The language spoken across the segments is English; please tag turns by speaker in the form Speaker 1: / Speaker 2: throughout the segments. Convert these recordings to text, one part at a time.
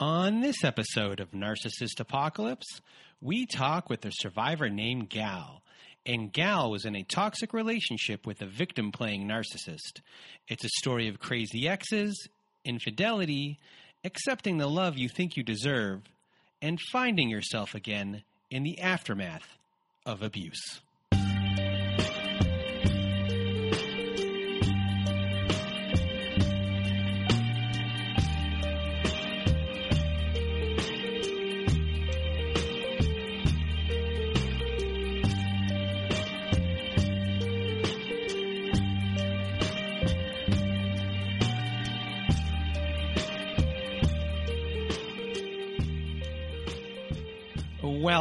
Speaker 1: On this episode of Narcissist Apocalypse, we talk with a survivor named Gal. And Gal was in a toxic relationship with a victim playing narcissist. It's a story of crazy exes, infidelity, accepting the love you think you deserve, and finding yourself again in the aftermath of abuse.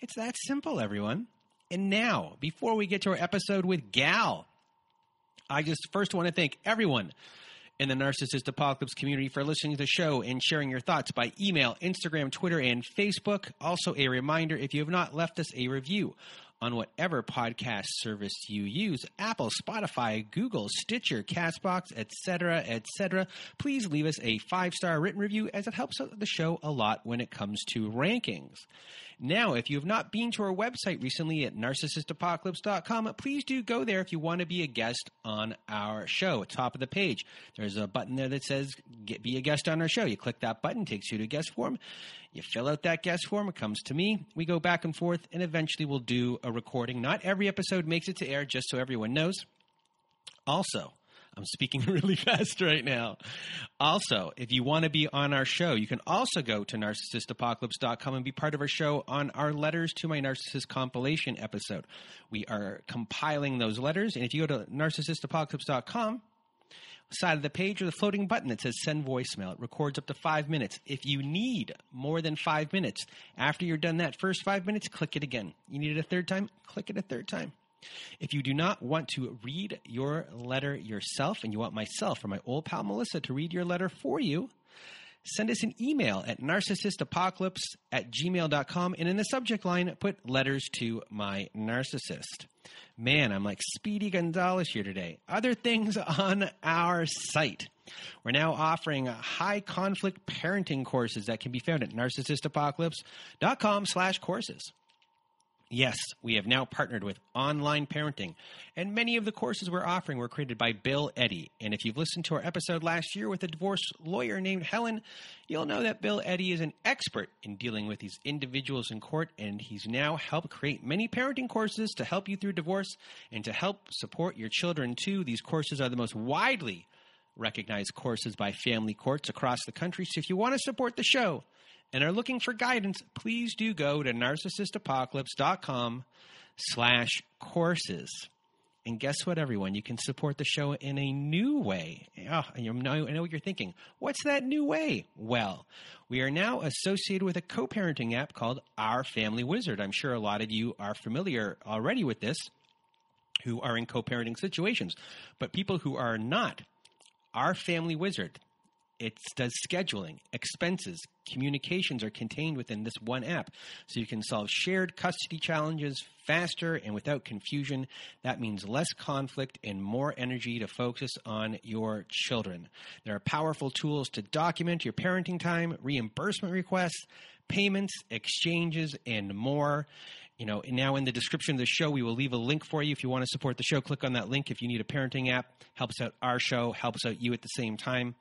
Speaker 1: It's that simple, everyone. And now, before we get to our episode with Gal, I just first want to thank everyone in the Narcissist Apocalypse community for listening to the show and sharing your thoughts by email, Instagram, Twitter, and Facebook. Also, a reminder if you have not left us a review on whatever podcast service you use Apple, Spotify, Google, Stitcher, Castbox, etc., etc. Please leave us a five star written review as it helps the show a lot when it comes to rankings. Now, if you have not been to our website recently at narcissistapocalypse.com, please do go there if you want to be a guest on our show. At top of the page, there's a button there that says get, be a guest on our show. You click that button, takes you to guest form. You fill out that guest form, it comes to me. We go back and forth, and eventually we'll do a recording. Not every episode makes it to air, just so everyone knows. Also, I'm speaking really fast right now. Also, if you want to be on our show, you can also go to narcissistapocalypse.com and be part of our show on our Letters to My Narcissist compilation episode. We are compiling those letters, and if you go to narcissistapocalypse.com, side of the page or the floating button that says send voicemail. It records up to five minutes. If you need more than five minutes, after you're done that first five minutes, click it again. You need it a third time, click it a third time. If you do not want to read your letter yourself and you want myself or my old pal Melissa to read your letter for you, send us an email at narcissistapocalypse at gmail.com and in the subject line, put letters to my narcissist. Man, I'm like Speedy Gonzalez here today. Other things on our site. We're now offering high conflict parenting courses that can be found at narcissistapocalypse.com slash courses. Yes, we have now partnered with Online Parenting, and many of the courses we're offering were created by Bill Eddy. And if you've listened to our episode last year with a divorce lawyer named Helen, you'll know that Bill Eddy is an expert in dealing with these individuals in court, and he's now helped create many parenting courses to help you through divorce and to help support your children too. These courses are the most widely recognized courses by family courts across the country. So if you want to support the show, and are looking for guidance, please do go to narcissistapocalypse.com slash courses. And guess what, everyone? You can support the show in a new way. Oh, I know what you're thinking. What's that new way? Well, we are now associated with a co parenting app called Our Family Wizard. I'm sure a lot of you are familiar already with this who are in co parenting situations. But people who are not, Our Family Wizard, it does scheduling, expenses, communications are contained within this one app. So you can solve shared custody challenges faster and without confusion. That means less conflict and more energy to focus on your children. There are powerful tools to document your parenting time, reimbursement requests, payments, exchanges, and more you know, now in the description of the show, we will leave a link for you. If you want to support the show, click on that link. If you need a parenting app, helps out our show, helps out you at the same time.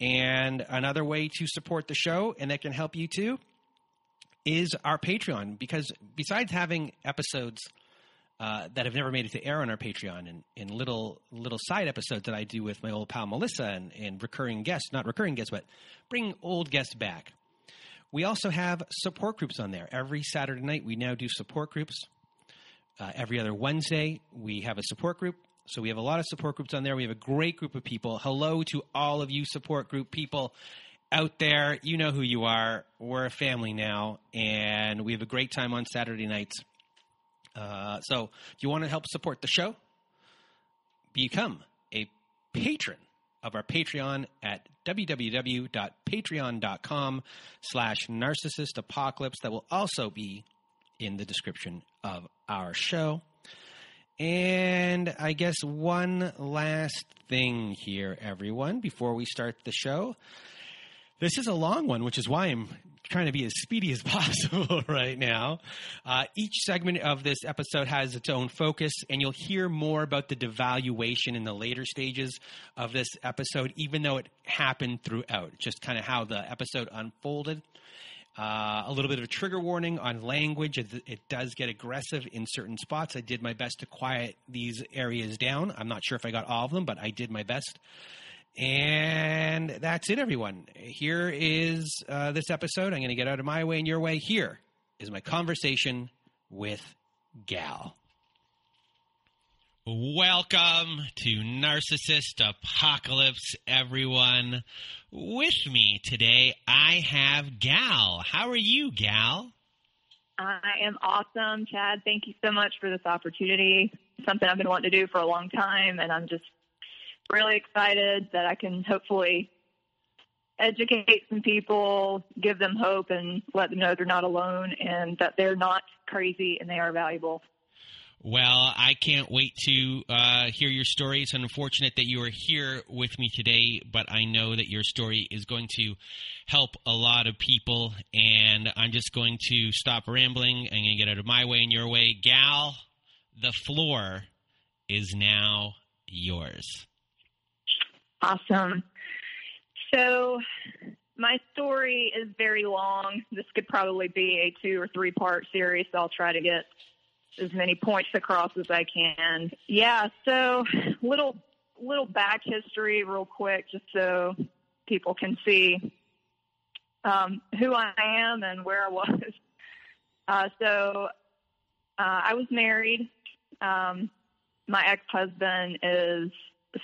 Speaker 1: And another way to support the show, and that can help you too, is our Patreon. Because besides having episodes uh, that have never made it to air on our Patreon and, and little little side episodes that I do with my old pal Melissa and, and recurring guests, not recurring guests, but bring old guests back. We also have support groups on there. Every Saturday night, we now do support groups. Uh, every other Wednesday, we have a support group. So we have a lot of support groups on there. We have a great group of people. Hello to all of you support group people. out there, you know who you are. We're a family now, and we have a great time on Saturday nights. Uh, so, if you want to help support the show, become a patron of our Patreon at www.patreon.com slash narcissist apocalypse. That will also be in the description of our show. And I guess one last thing here, everyone, before we start the show. This is a long one, which is why I'm trying to be as speedy as possible right now. Uh, each segment of this episode has its own focus, and you'll hear more about the devaluation in the later stages of this episode, even though it happened throughout, just kind of how the episode unfolded. Uh, a little bit of a trigger warning on language. It, it, does get aggressive in certain spots. I did my best to quiet these areas down. I'm not sure if I got all of them, but I did my best. And that's it, everyone. Here is uh, this episode. I'm going to get out of my way and your way. Here is my conversation with Gal. Welcome to Narcissist Apocalypse, everyone. With me today, I have Gal. How are you, Gal?
Speaker 2: I am awesome, Chad. Thank you so much for this opportunity. Something I've been wanting to do for a long time, and I'm just really excited that I can hopefully educate some people, give them hope, and let them know they're not alone and that they're not crazy and they are valuable.
Speaker 1: Well, I can't wait to uh, hear your story. It's unfortunate that you are here with me today, but I know that your story is going to help a lot of people. And I'm just going to stop rambling. I'm going to get out of my way and your way. Gal, the floor is now yours.
Speaker 2: Awesome. So, my story is very long. This could probably be a two or three part series, so I'll try to get as many points across as I can. Yeah, so little little back history real quick just so people can see um, who I am and where I was. Uh, so uh, I was married. Um, my ex-husband is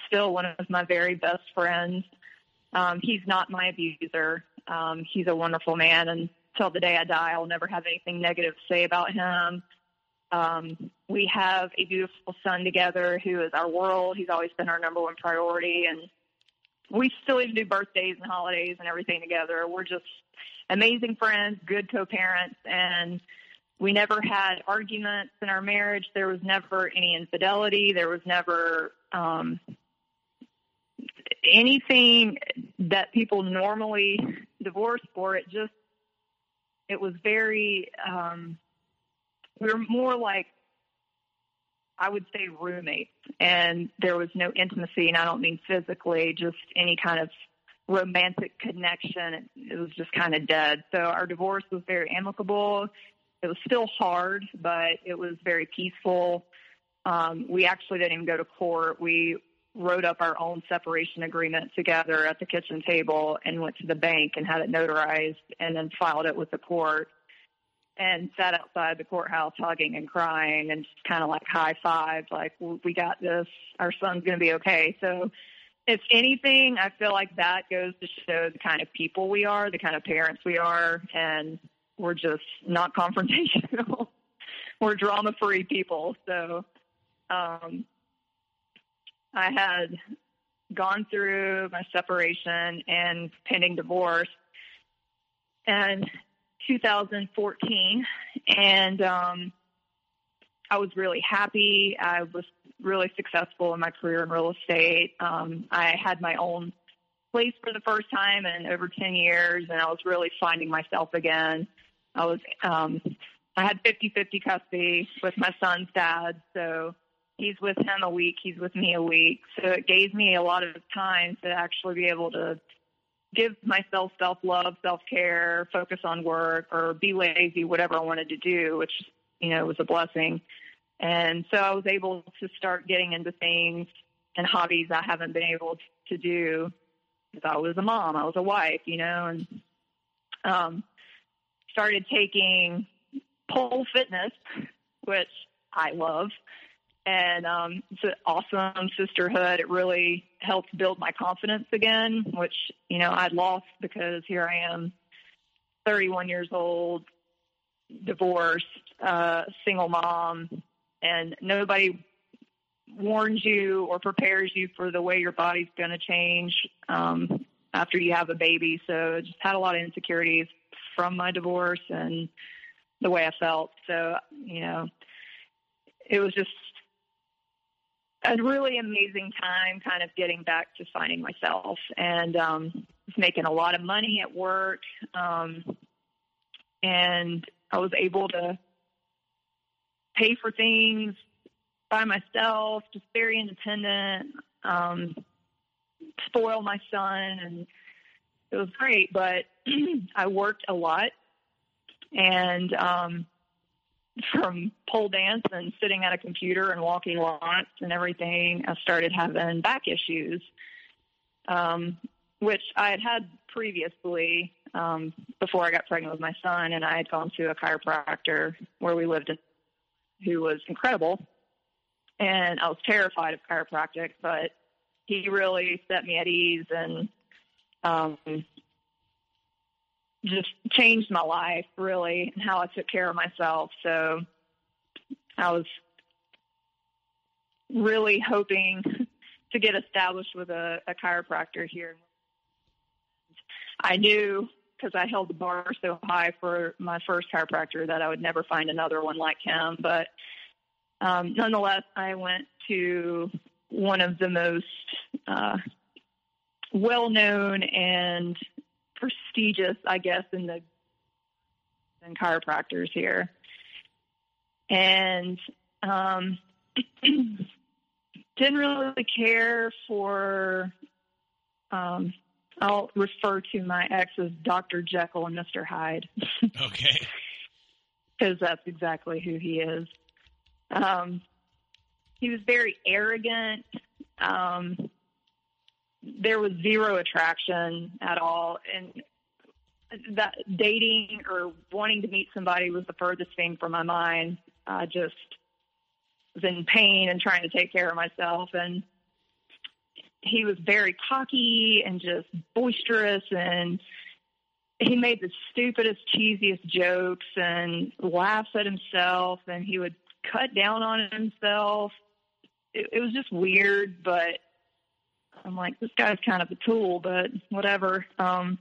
Speaker 2: still one of my very best friends. Um, he's not my abuser. Um, he's a wonderful man, and till the day I die, I'll never have anything negative to say about him. Um, we have a beautiful son together who is our world. He's always been our number one priority, and we still even do birthdays and holidays and everything together. We're just amazing friends, good co-parents, and we never had arguments in our marriage. There was never any infidelity. There was never um, anything that people normally divorce for. It just it was very. Um, we were more like I would say roommates, and there was no intimacy, and I don't mean physically, just any kind of romantic connection. It, it was just kind of dead. So our divorce was very amicable. It was still hard, but it was very peaceful. Um, we actually didn't even go to court. We wrote up our own separation agreement together at the kitchen table and went to the bank and had it notarized and then filed it with the court and sat outside the courthouse hugging and crying and just kind of like high five, like, we got this. Our son's going to be okay. So, if anything, I feel like that goes to show the kind of people we are, the kind of parents we are, and we're just not confrontational. we're drama free people. So um, I had gone through my separation and pending divorce in 2014, and um, I was really happy. I was really successful in my career in real estate. Um, I had my own place for the first time in over 10 years, and I was really finding myself again. I was um I had 50-50 custody with my son's dad, so he's with him a week, he's with me a week. So it gave me a lot of time to actually be able to give myself self-love, self-care, focus on work or be lazy, whatever I wanted to do, which you know was a blessing. And so I was able to start getting into things and hobbies I haven't been able to do because I was a mom, I was a wife, you know, and um started taking pole fitness, which I love. And um, it's an awesome sisterhood. It really helped build my confidence again, which you know I'd lost because here I am, 31 years old, divorced, uh, single mom, and nobody warns you or prepares you for the way your body's going to change um, after you have a baby. So I just had a lot of insecurities from my divorce and the way I felt. So you know, it was just a really amazing time kind of getting back to finding myself and um was making a lot of money at work um and I was able to pay for things by myself, just very independent, um spoil my son and it was great, but I worked a lot and um from pole dance and sitting at a computer and walking lots and everything, I started having back issues, um, which I had had previously um, before I got pregnant with my son, and I had gone to a chiropractor where we lived in, who was incredible, and I was terrified of chiropractic, but he really set me at ease and um, just changed my life really and how I took care of myself. So I was really hoping to get established with a, a chiropractor here. I knew because I held the bar so high for my first chiropractor that I would never find another one like him. But um, nonetheless, I went to one of the most uh, well known and prestigious, I guess, in the in chiropractors here, and um, didn't really care for. Um, I'll refer to my ex as Dr. Jekyll and Mr. Hyde.
Speaker 3: okay.
Speaker 2: Because that's exactly who he is. Um, he was very arrogant. Um, there was zero attraction at all. And that dating or wanting to meet somebody was the furthest thing from my mind. I just was in pain and trying to take care of myself. And he was very cocky and just boisterous. And he made the stupidest cheesiest jokes and laughs at himself. And he would cut down on himself. It, it was just weird but I'm like, this guy's kind of a tool, but whatever. Um,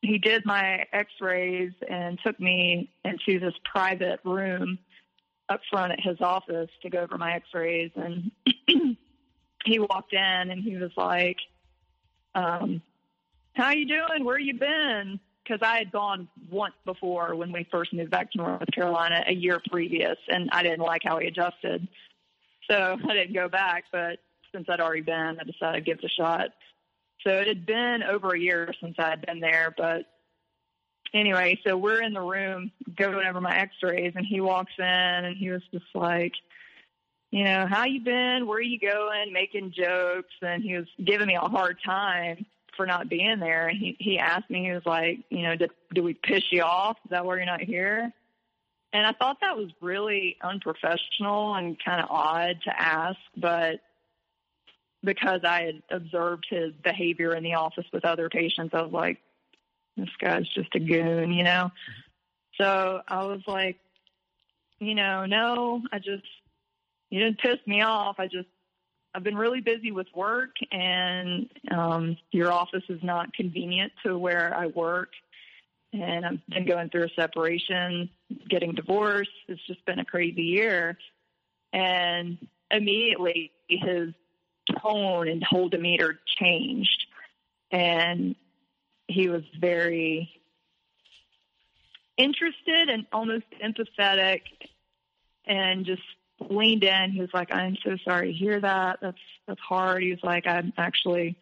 Speaker 2: he did my x-rays and took me into this private room up front at his office to go over my x-rays. And he walked in and he was like, um, how you doing? Where you been? Because I had gone once before when we first moved back to North Carolina a year previous, and I didn't like how he adjusted, so I didn't go back. But since I'd already been, I decided to give it a shot. So it had been over a year since I had been there, but anyway, so we're in the room going over my x-rays and he walks in and he was just like, you know, how you been? Where are you going? Making jokes. And he was giving me a hard time for not being there. And he, he asked me, he was like, you know, did, did we piss you off? Is that why you're not here? And I thought that was really unprofessional and kind of odd to ask, but because I had observed his behavior in the office with other patients, I was like, this guy's just a goon, you know? So I was like, you know, no, I just, you didn't piss me off. I just, I've been really busy with work and um, your office is not convenient to where I work. And I've been going through a separation, getting divorced. It's just been a crazy year. And immediately his tone and whole demeanor changed. And he was very interested and almost empathetic and just leaned in. He was like, I'm so sorry to hear that. That's that's hard. He was like, I'm actually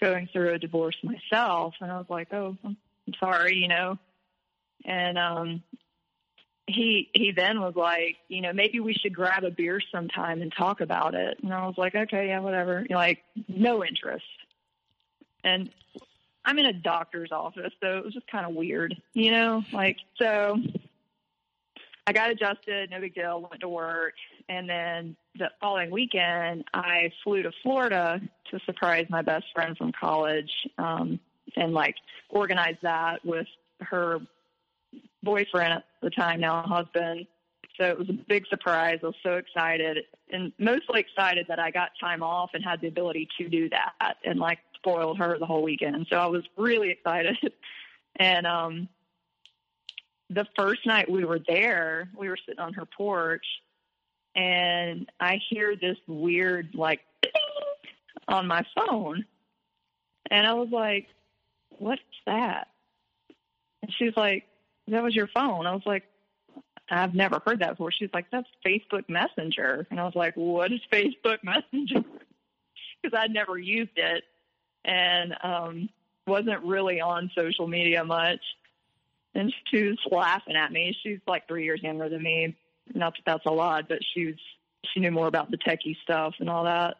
Speaker 2: going through a divorce myself. And I was like, Oh, I'm sorry, you know. And um he he then was like, you know, maybe we should grab a beer sometime and talk about it. And I was like, okay, yeah, whatever. Like, no interest. And I'm in a doctor's office, so it was just kind of weird, you know. Like, so I got adjusted, no big deal, went to work. And then the following weekend, I flew to Florida to surprise my best friend from college um, and like organize that with her boyfriend at the time, now husband. So it was a big surprise. I was so excited and mostly excited that I got time off and had the ability to do that and like spoiled her the whole weekend. So I was really excited. And um the first night we were there, we were sitting on her porch and I hear this weird like on my phone. And I was like, What's that? And she's like, That was your phone. I was like, I've never heard that before. She's like, That's Facebook Messenger. And I was like, What is Facebook Messenger? Because I'd never used it and um wasn't really on social media much. And she was laughing at me. She's like three years younger than me. Not that that's a lot, but she was she knew more about the techie stuff and all that.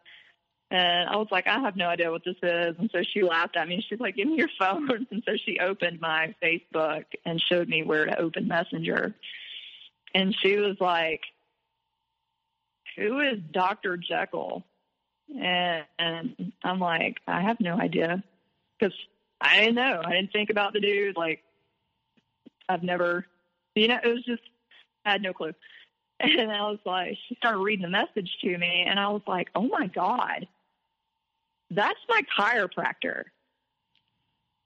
Speaker 2: And I was like, I have no idea what this is. And so she laughed at me. She's like, Give me your phone. And so she opened my Facebook and showed me where to open Messenger. And she was like, Who is Dr. Jekyll? And, and I'm like, I have no idea because I didn't know. I didn't think about the dude. Like, I've never, you know, it was just, I had no clue. And I was like, she started reading the message to me, and I was like, oh my God, that's my chiropractor.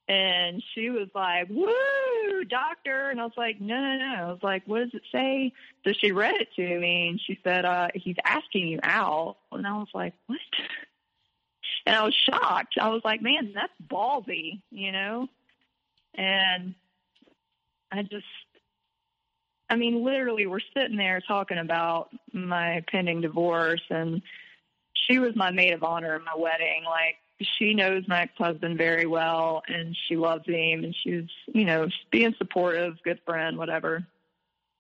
Speaker 2: And she was like, woo, doctor. And I was like, no, no, no. I was like, what does it say? So she read it to me, and she said, uh, he's asking you out. And I was like, what? And I was shocked. I was like, man, that's ballsy, you know? And I just, I mean, literally, we're sitting there talking about my pending divorce, and she was my maid of honor in my wedding. Like, she knows my ex husband very well, and she loves him, and she was, you know, being supportive, good friend, whatever.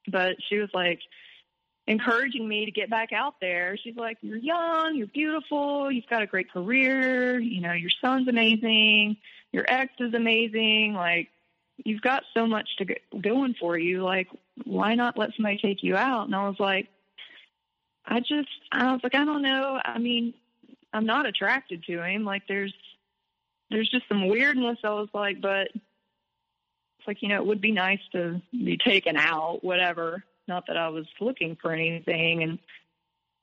Speaker 2: But she was like, encouraging me to get back out there. She's like, You're young, you're beautiful, you've got a great career, you know, your son's amazing, your ex is amazing. Like, you've got so much to go- going for you. Like, why not let somebody take you out? And I was like, I just, I was like, I don't know. I mean, I'm not attracted to him. Like, there's, there's just some weirdness. I was like, but it's like, you know, it would be nice to be taken out, whatever. Not that I was looking for anything. And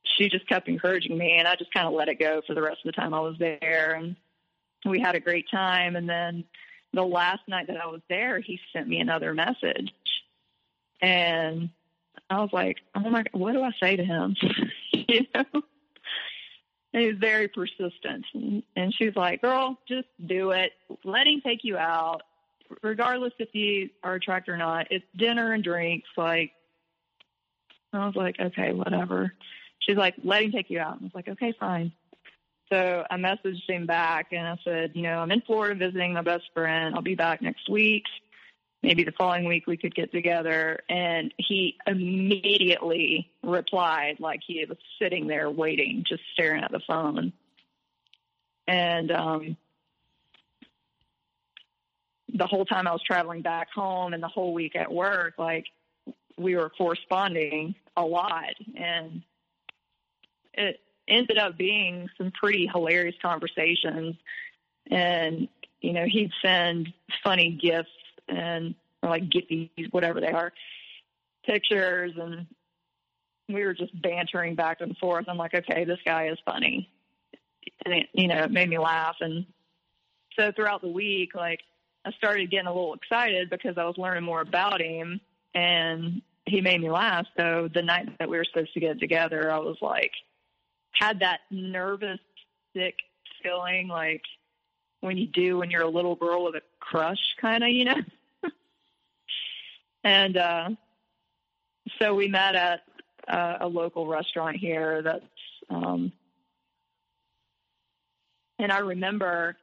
Speaker 2: she just kept encouraging me, and I just kind of let it go for the rest of the time I was there. And we had a great time. And then the last night that I was there, he sent me another message. And I was like, oh my what do I say to him? you know? And he very persistent. And she was like, girl, just do it. Let him take you out. Regardless if you are attracted or not, it's dinner and drinks. Like, I was like, okay, whatever. She's like, let him take you out. I was like, okay, fine. So I messaged him back and I said, you know, I'm in Florida visiting my best friend. I'll be back next week. Maybe the following week we could get together. And he immediately replied like he was sitting there waiting, just staring at the phone. And um, the whole time I was traveling back home and the whole week at work, like we were corresponding a lot. And it, ended up being some pretty hilarious conversations. And, you know, he'd send funny gifts and or like gifties, whatever they are, pictures and we were just bantering back and forth. I'm like, okay, this guy is funny. And it, you know, it made me laugh. And so throughout the week, like I started getting a little excited because I was learning more about him and he made me laugh. So the night that we were supposed to get together, I was like, had that nervous, sick feeling like when you do when you're a little girl with a crush, kind of, you know. and uh, so we met at uh, a local restaurant here that's, um, and I remember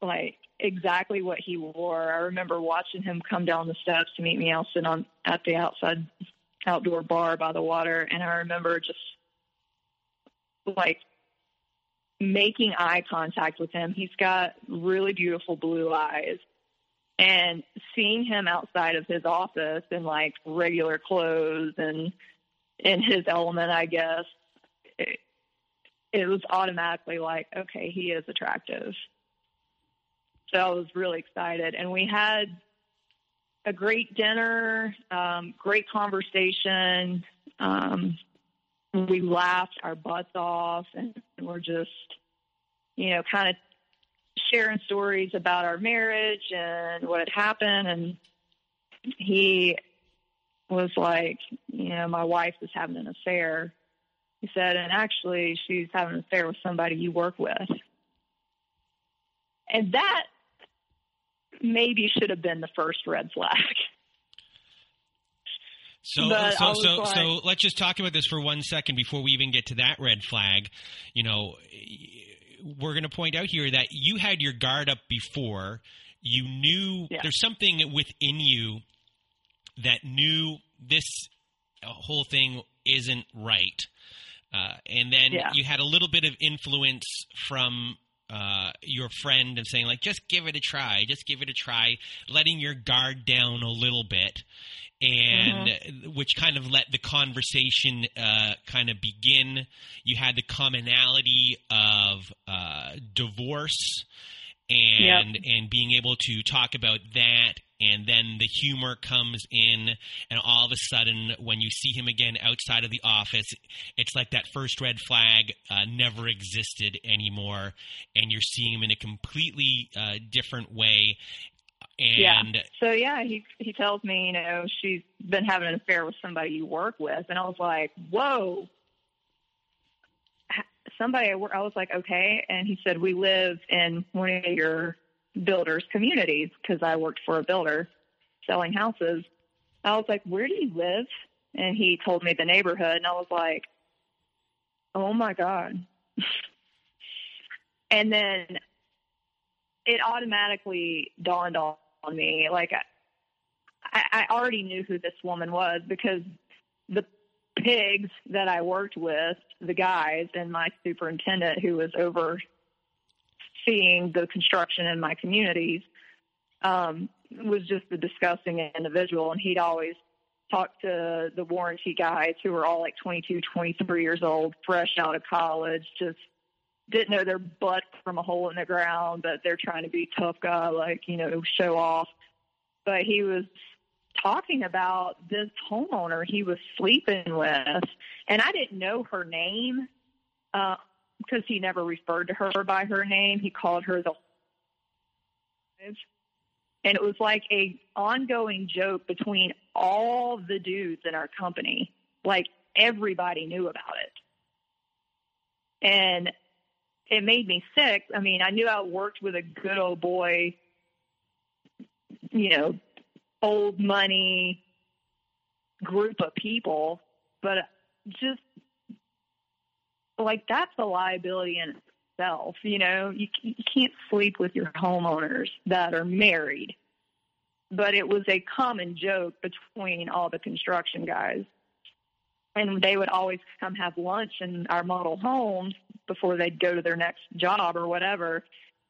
Speaker 2: like exactly what he wore. I remember watching him come down the steps to meet me. I was sitting on at the outside outdoor bar by the water, and I remember just like making eye contact with him. He's got really beautiful blue eyes. And seeing him outside of his office in like regular clothes and in his element, I guess, it, it was automatically like, okay, he is attractive. So I was really excited. And we had a great dinner, um, great conversation. Um, we laughed our butts off and we're just, you know, kind of sharing stories about our marriage and what had happened. And he was like, you know, my wife is having an affair. He said, and actually, she's having an affair with somebody you work with. And that maybe should have been the first red flag.
Speaker 1: So,
Speaker 2: But
Speaker 1: so, so,
Speaker 2: like-
Speaker 1: so let's just talk about this for one second before we even get to that red flag. You know, we're going to point out here that you had your guard up before. You knew
Speaker 2: Yeah.
Speaker 1: there's something within you that knew this whole thing isn't right. Uh, and then
Speaker 2: Yeah.
Speaker 1: you had a little bit of influence from uh, your friend and saying like just give it a try just give it a try letting your guard down a little bit and uh, which kind of let the conversation uh, kind of begin. You had the commonality of uh, divorce and and being able to talk about that and then the humor comes in and all of a sudden when you see him again outside of the office it's like that first red flag uh, never existed anymore and you're seeing him in a completely uh, different way and
Speaker 2: yeah. So yeah, he he tells me, you know, she's been having an affair with somebody you work with, and I was like, whoa. Somebody I work, I was like, okay, and he said we live in one of your builders' communities because I worked for a builder selling houses. I was like, where do you live? And he told me the neighborhood, and I was like, oh my god. and then it automatically dawned on, on me like I, I already knew who this woman was because the pigs that I worked with, the guys, and my superintendent who was overseeing the construction in my communities, um, was just a disgusting individual. And he'd always talk to the warranty guys who were all like 22, 23 years old, fresh out of college, just didn't know their butt from a hole in the ground, but they're trying to be tough guy, like, you know, show off. But he was talking about this homeowner he was sleeping with, and I didn't know her name uh, because he never referred to her by her name. He called her the and it was like a ongoing joke between all the dudes in our company. Like everybody knew about it. And it made me sick. I mean, I knew I worked with a good old boy, you know, old money group of people, but just like that's a liability in itself. You know, you, you can't sleep with your homeowners that are married. But it was a common joke between all the construction guys. And they would always come have lunch in our model homes before they'd go to their next job or whatever.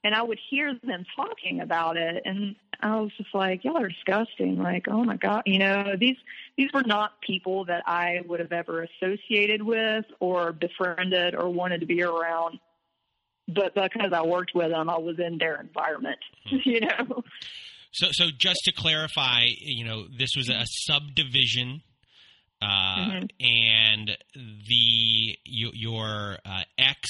Speaker 2: And I would hear them talking about it, and I was just like, "Y'all are disgusting!" Like, oh my god, you know, these these were not people that I would have ever associated with or befriended or wanted to be around. But because I worked with them, I was in their environment, hmm. you know.
Speaker 1: So, so just to clarify, you know, this was a subdivision, uh,
Speaker 2: Mhm.
Speaker 1: and the your, your uh, ex,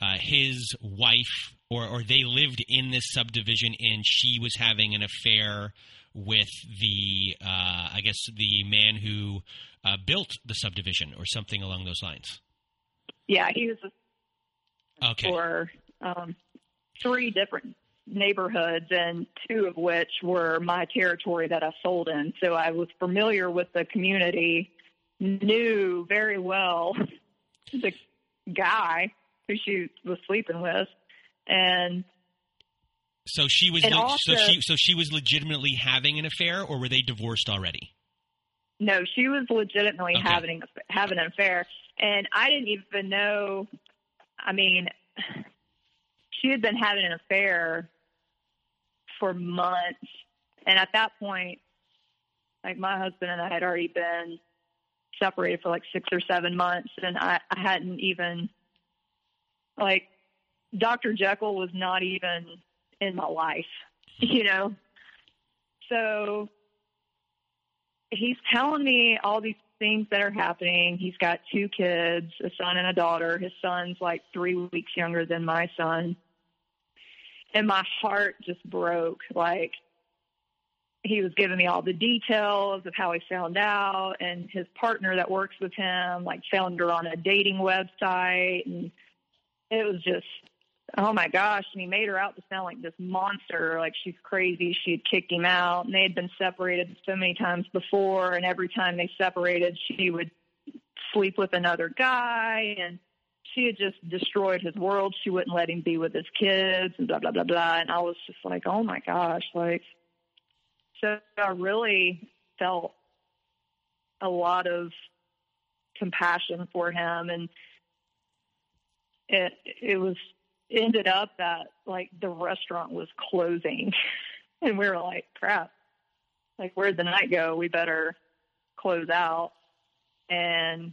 Speaker 1: uh, his wife, or or they lived in this subdivision, and she was having an affair with the, uh, I guess, the man who uh, built the subdivision, or something along those lines.
Speaker 2: Yeah, he was
Speaker 1: Okay.
Speaker 2: for um, three different neighborhoods, and two of which were my territory that I sold in. So I was familiar with the community, knew very well the guy who she was sleeping with, and
Speaker 1: So she was, le-
Speaker 2: also-
Speaker 1: so she, so she was legitimately having an affair, or were they divorced already?
Speaker 2: no, she was legitimately
Speaker 1: Okay.
Speaker 2: having having an affair, and I didn't even know. I mean, she had been having an affair for months And at that point, like my husband and I had already been separated for like six or seven months, and I, I hadn't even like Dr. Jekyll was not even in my life, you know. So he's telling me all these things that are happening. He's got two kids, a son and a daughter. His son's like three weeks younger than my son. And my heart just broke. Like, he was giving me all the details of how he found out and his partner that works with him like found her on a dating website and it was just oh my gosh and he made her out to sound like this monster like she's crazy she had kicked him out and they had been separated so many times before and every time they separated she would sleep with another guy and she had just destroyed his world. She wouldn't let him be with his kids and blah blah blah blah. And i was just like oh my gosh like so I really felt a lot of compassion for him. And it it was ended up that like the restaurant was closing. And we were like crap. Like where'd the night go? We better close out. And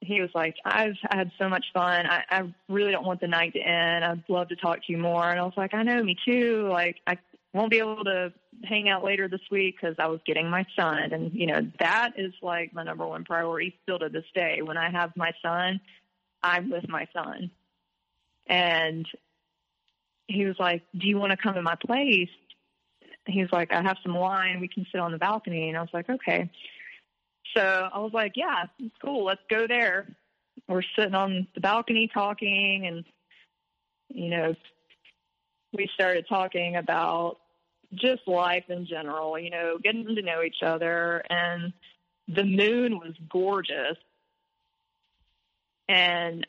Speaker 2: he was like i've had so much fun I, I really don't want the night to end i'd love to talk to you more and i was like i know me too like i won't be able to hang out later this week because I was getting my son. And, you know, that is like my number one priority still to this day. When I have my son, I'm with my son. And he was like, Do you want to come to my place? He was like, I have some wine. We can sit on the balcony. And I was like, Okay. So I was like, Yeah, it's cool. Let's go there. We're sitting on the balcony talking and, you know, we started talking about just life in general, you know, getting to know each other. And the moon was gorgeous. And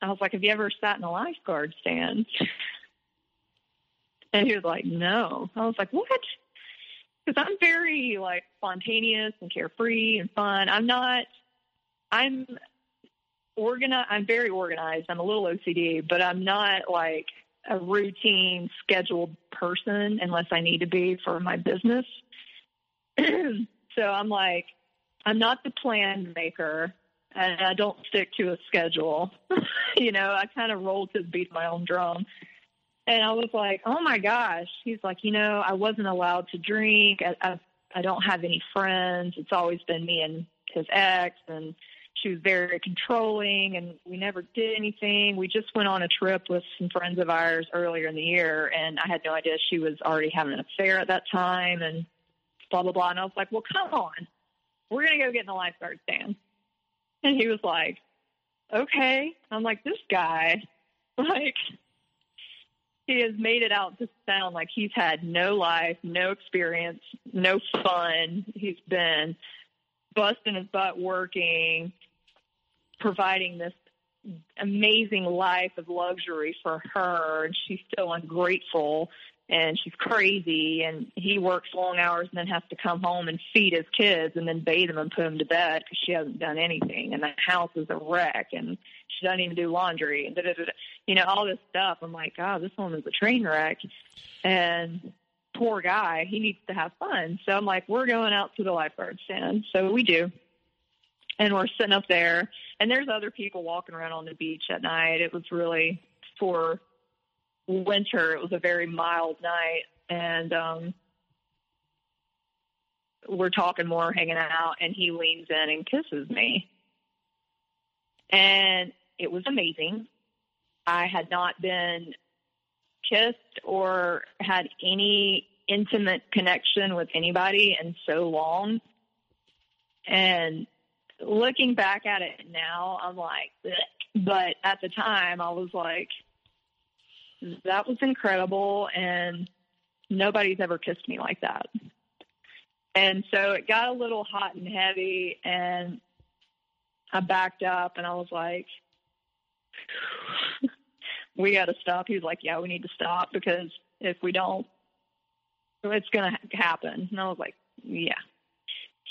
Speaker 2: I was like, Have you ever sat in a lifeguard stand? and he was like, No. I was like, What? Because I'm very like spontaneous and carefree and fun. I'm not, I'm organized. I'm very organized. I'm a little OCD, but I'm not like, a routine scheduled person unless I need to be for my business. so I'm like, I'm not the plan maker and I don't stick to a schedule. you know, I kind of roll to the beat of my own drum. And I was like, oh my gosh. He's like, you know, I wasn't allowed to drink. I, I, I don't have any friends. It's always been me and his ex. And she was very controlling and we never did anything. We just went on a trip with some friends of ours earlier in the year and I had no idea she was already having an affair at that time and blah blah blah and I was like, Well come on. We're gonna go get in the lifeguard stand. And he was like, Okay. I'm like, This guy like he has made it out to sound like he's had no life, no experience, no fun. He's been busting his butt working providing this amazing life of luxury for her and she's so ungrateful and she's crazy and he works long hours and then has to come home and feed his kids and then bathe them and put them to bed because she hasn't done anything and the house is a wreck and she doesn't even do laundry and da, da, da, da. you know all this stuff. I'm like god this woman's a train wreck. And poor guy he needs to have fun. So i'm like we're going out to the lifeguard stand. So we do. And we're sitting up there and there's other people walking around on the beach at night. It was really for winter it was a very mild night and um we're talking more hanging out and he leans in and kisses me. And it was amazing. I had not been kissed or had any intimate connection with anybody in so long. And looking back at it now, I'm like, Bleh. but at the time, I was like, that was incredible, and nobody's ever kissed me like that. And so it got a little hot and heavy, and I backed up, and I was like, we got to stop. He was like, yeah, we need to stop because if we don't, it's going to happen. And I was like, yeah.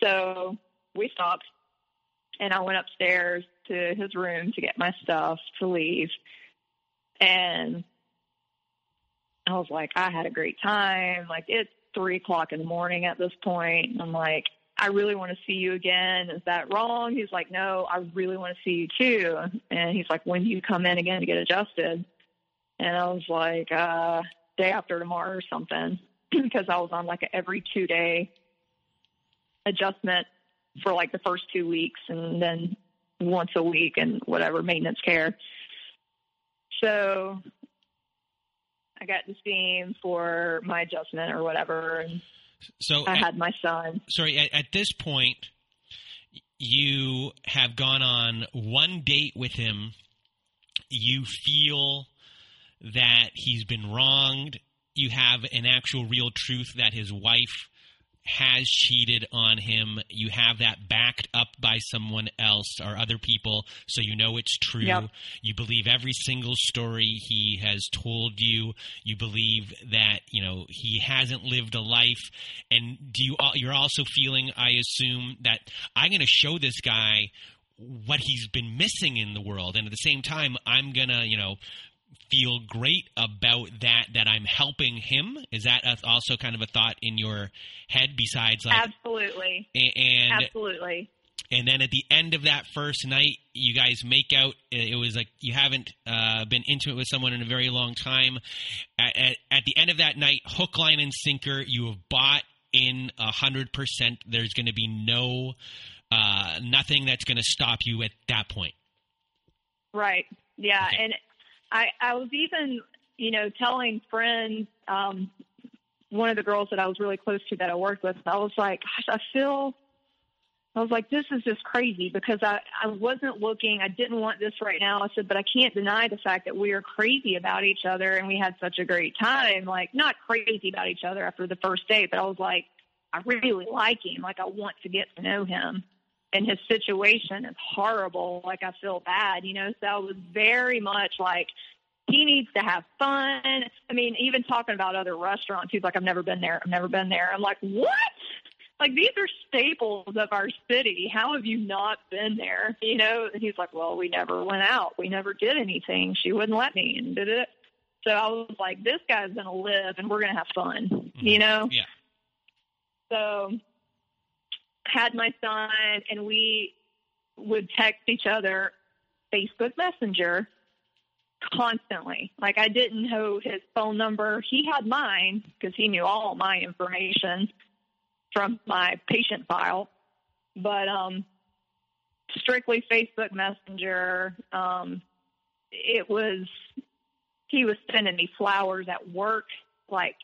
Speaker 2: So we stopped and I went upstairs to his room to get my stuff to leave. And I was like, I had a great time. Like it's three o'clock in the morning at this point. And I'm like, I really want to see you again. Is that wrong? He's like, No, I really want to see you too. And he's like, When do you come in again to get adjusted? And I was like, uh, day after tomorrow or something. because I was on like a every two day adjustment for like the first two weeks and then once a week and whatever maintenance care. So I got see him for my adjustment or whatever. And
Speaker 1: so
Speaker 2: I
Speaker 1: at,
Speaker 2: had my son.
Speaker 1: Sorry, at, at this point, you have gone on one date with him. You feel that he's been wronged. You have an actual real truth that his wife has cheated on him. You have that backed up by someone else or other people, so you know it's true.
Speaker 2: Yep.
Speaker 1: You believe every single story he has told you. You believe that you know he hasn't lived a life, and do you? You're also feeling, I assume, that I'm going to show this guy what he's been missing in the world, and at the same time, I'm gonna, you know, feel great about that that I'm helping him? Is that also kind of a thought in your head besides like
Speaker 2: Absolutely.
Speaker 1: and
Speaker 2: Absolutely.
Speaker 1: and then at the end of that first night, you guys make out. It was like you haven't uh, been intimate with someone in a very long time. At, at, at the end of that night, hook, line, and sinker, you have bought in a hundred percent. There's going to be no uh, nothing that's going to stop you at that point.
Speaker 2: Right. Yeah.
Speaker 1: Okay.
Speaker 2: And I, I was even, you know, telling friends, um, one of the girls that I was really close to that I worked with, I was like, gosh, I feel, I was like, this is just crazy because I, I wasn't looking, I didn't want this right now. I said, but I can't deny the fact that we are crazy about each other and we had such a great time. Like, not crazy about each other after the first date, but I was like, I really like him. Like, I want to get to know him. And his situation is horrible. Like, I feel bad, you know? So I was very much like, he needs to have fun. I mean, even talking about other restaurants, he's like, I've never been there. I've never been there. I'm like, what? Like, these are staples of our city. How have you not been there? You know? And he's like, well, we never went out. We never did anything. She wouldn't let me and did it. So I was like, this guy's going to live and we're going to have fun, mm-hmm. you know?
Speaker 1: Yeah.
Speaker 2: So had my son and we would text each other Facebook Messenger constantly. Like I didn't know his phone number. He had mine because he knew all my information from my patient file. But um strictly Facebook Messenger. Um it was he was sending me flowers at work like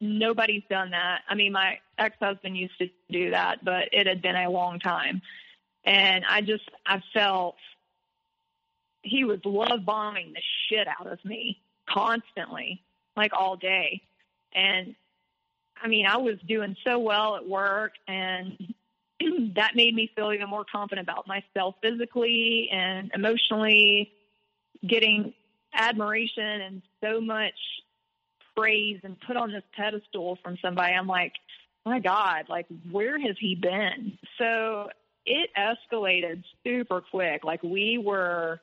Speaker 2: nobody's done that. I mean, my ex-husband used to do that, but it had been a long time. And I just I felt he was love bombing the shit out of me constantly, like all day. And I mean, I was doing so well at work and that made me feel even more confident about myself physically and emotionally getting admiration and so much praise and put on this pedestal from somebody. I'm like, my God, like where has he been? So it escalated super quick. Like we were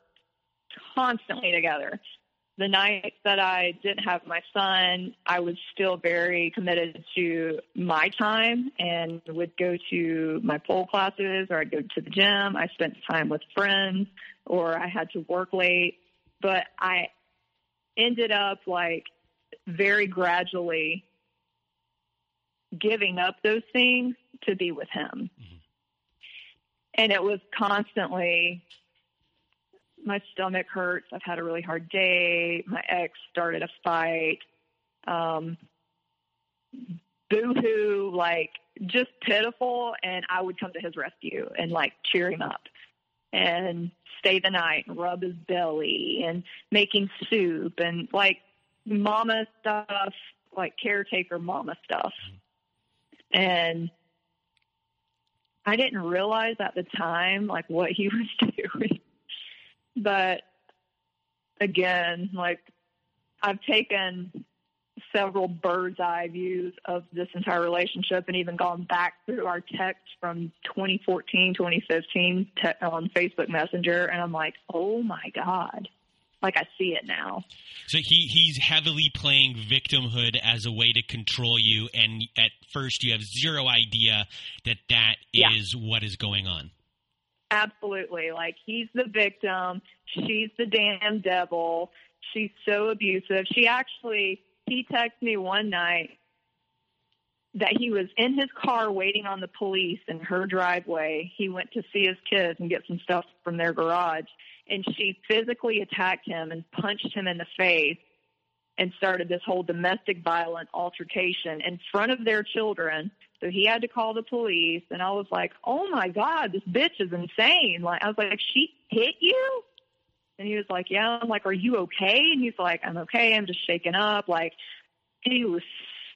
Speaker 2: constantly together. The nights that I didn't have my son, I was still very committed to my time and would go to my pole classes or I'd go to the gym. I spent time with friends or I had to work late. But I ended up like very gradually giving up those things to be with him.
Speaker 1: Mhm.
Speaker 2: And it was constantly my stomach hurts. I've had a really hard day. My ex started a fight. Um, boo hoo, like just pitiful. And I would come to his rescue and like cheer him up and stay the night and rub his belly and making soup and like mama stuff, like caretaker mama stuff. And I didn't realize at the time like what he was doing. But again, like I've taken several bird's eye views of this entire relationship and even gone back through our text from 2014, 2015 te- on Facebook Messenger. And I'm like, oh my God. Like I see it now.
Speaker 1: So he he's heavily playing victimhood as a way to control you, and at first you have zero idea that that
Speaker 2: Yeah.
Speaker 1: is what is going on.
Speaker 2: Absolutely. Like he's the victim. She's the damn devil. She's so abusive. She actually, he texted me one night that he was in his car waiting on the police in her driveway. He went to see his kids and get some stuff from their garage. And she physically attacked him and punched him in the face and started this whole domestic violent altercation in front of their children. So he had to call the police, and I was like, "Oh my god, this bitch is insane!" Like I was like, "She hit you?" And he was like, "Yeah." I'm like, "Are you okay?" And he's like, "I'm okay. I'm just shaken up." Like he was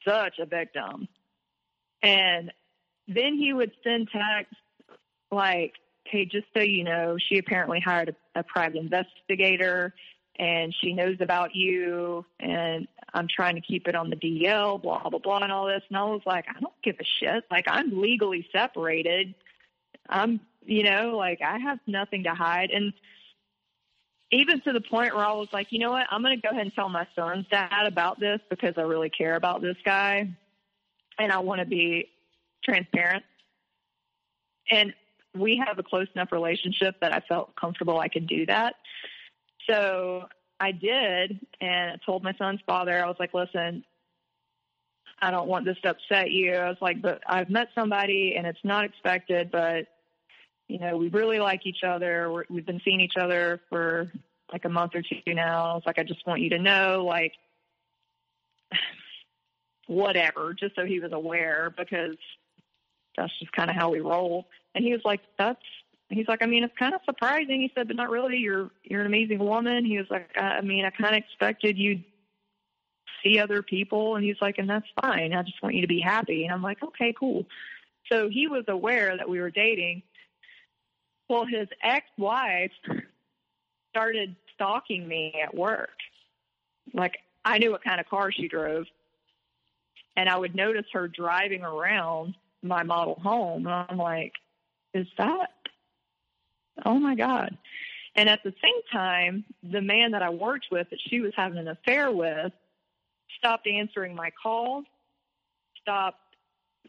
Speaker 2: such a victim. And then he would send texts like, "Hey, just so you know, she apparently hired a, a private investigator." and she knows about you and I'm trying to keep it on the DL, blah, blah, blah, and all this. And I was like, I don't give a shit. Like, I'm legally separated. I'm, you know, like, I have nothing to hide. And even to the point where I was like, you know what? I'm going to go ahead and tell my son's dad about this because I really care about this guy and I want to be transparent. And we have a close enough relationship that I felt comfortable I could do that. So I did, and I told my son's father, I was like, listen, I don't want this to upset you. I was like, but I've met somebody and it's not expected, but, you know, we really like each other. We're, we've been seeing each other for like a month or two now. It's like, I just want you to know, like, whatever, just so he was aware because that's just kind of how we roll. And he was like, that's he's like, I mean, it's kind of surprising. He said, but not really. You're you're an amazing woman. He was like, I, mean, I kind of expected you'd see other people, and he's like, and that's fine. I just want you to be happy. And I'm like, okay, cool. So he was aware that we were dating. Well, his ex-wife started stalking me at work. Like I knew what kind of car she drove, and I would notice her driving around my model home, and I'm like, is that oh my God. And at the same time, the man that I worked with that she was having an affair with stopped answering my calls, stopped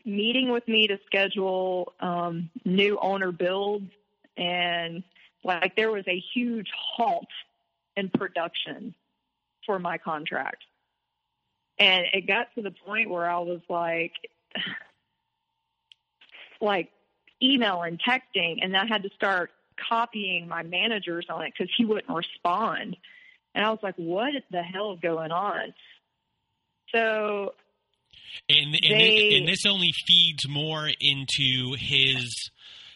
Speaker 2: meeting with me to schedule um, new owner builds. And like there was a huge halt in production for my contract. And it got to the point where I was like, like emailing, texting, and I had to start copying my managers on it because he wouldn't respond. And I was like, what the hell is going on? So.
Speaker 1: And, and,
Speaker 2: they,
Speaker 1: this, and this only feeds more into his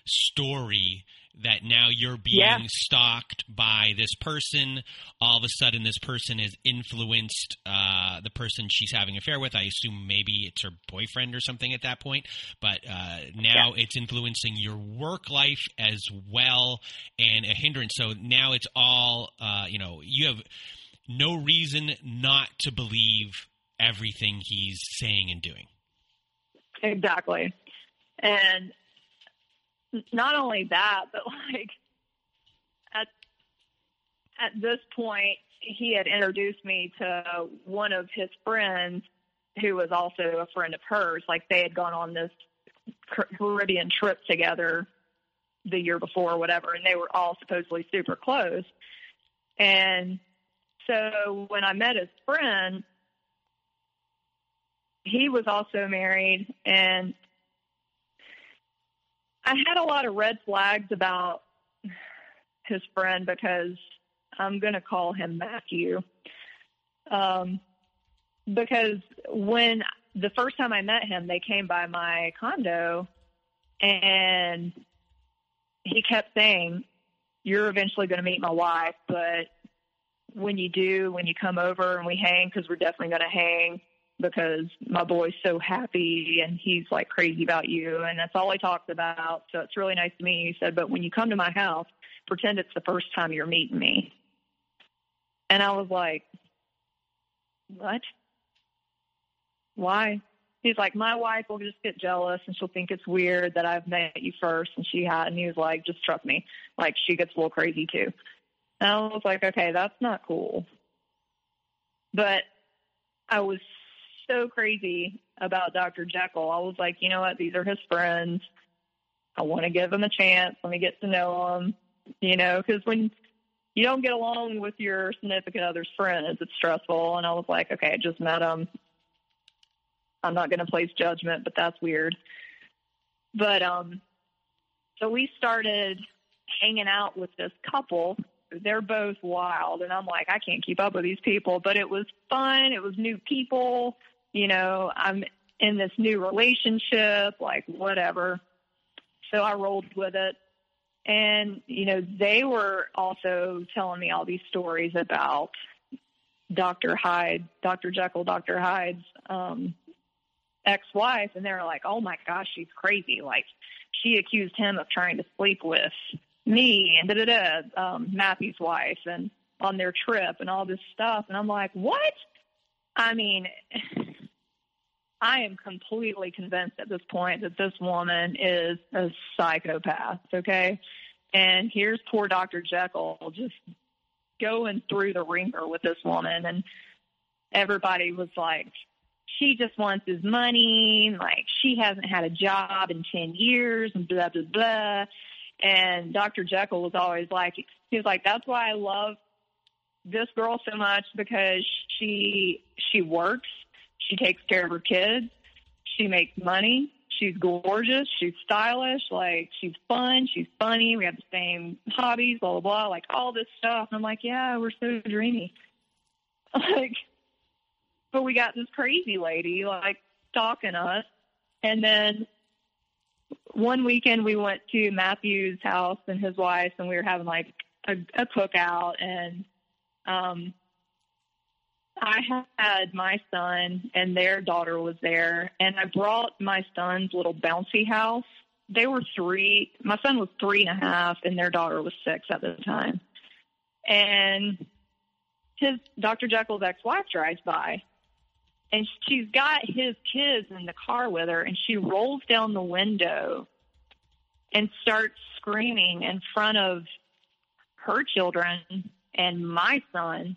Speaker 1: story that now you're being
Speaker 2: yeah.
Speaker 1: stalked by this person. All of a sudden, this person has influenced uh, the person she's having an affair with. I assume maybe it's her boyfriend or something at that point. But uh, now
Speaker 2: yeah.
Speaker 1: it's influencing your work life as well and a hindrance. So now it's all, uh, you know, you have no reason not to believe everything he's saying and doing.
Speaker 2: Exactly. And not only that, but like at at this point, he had introduced me to one of his friends who was also a friend of hers. Like they had gone on this Caribbean trip together the year before or whatever, and they were all supposedly super close. And so when I met his friend, he was also married and I had a lot of red flags about his friend because I'm going to call him Matthew. Um, because when the first time I met him, they came by my condo and he kept saying, You're eventually going to meet my wife, but when you do, when you come over and we hang, because we're definitely going to hang, because my boy's so happy and he's like crazy about you and that's all he talks about. So it's really nice to meet you. He said, but when you come to my house, pretend it's the first time you're meeting me. And I was like, what? Why? He's like, my wife will just get jealous and she'll think it's weird that I've met you first and she had. And he was like, just trust me. Like she gets a little crazy too. And I was like, okay, that's not cool. But I was so crazy about Dr. Jekyll. I was like, you know what? These are his friends. I want to give them a chance. Let me get to know them. You know, because when you don't get along with your significant other's friends, it's stressful. And I was like, okay, I just met him. I'm not going to place judgment, but that's weird. But um, so we started hanging out with this couple. They're both wild, and I'm like, I can't keep up with these people. But it was fun. It was new people. You know, I'm in this new relationship, like whatever. So I rolled with it. And, you know, they were also telling me all these stories about Dr. Hyde, Dr. Jekyll, Dr. Hyde's um, ex-wife, and they were like, "Oh my gosh, she's crazy! Like, she accused him of trying to sleep with me and da da da, um, Matthew's wife, and on their trip and all this stuff." And I'm like, "What?" I mean, I am completely convinced at this point that this woman is a psychopath, okay? And here's poor Dr. Jekyll just going through the ringer with this woman. And everybody was like, she just wants his money. Like, she hasn't had a job in 10 years and blah, blah, blah. And Dr. Jekyll was always like, he was like, that's why I love this girl so much because she, she works she takes care of her kids. She makes money. She's gorgeous. She's stylish. Like she's fun. She's funny. We have the same hobbies. Blah blah blah. Like all this stuff. And I'm like, yeah, we're so dreamy. Like, but we got this crazy lady like stalking us. And then one weekend we went to Matthew's house and his wife, and we were having like a, a cookout and um I had my son and their daughter was there, and I brought my son's little bouncy house. They were three. My son was three and a half, and their daughter was six at the time. And his Dr. Jekyll's ex-wife drives by, and she's got his kids in the car with her, and she rolls down the window and starts screaming in front of her children and my son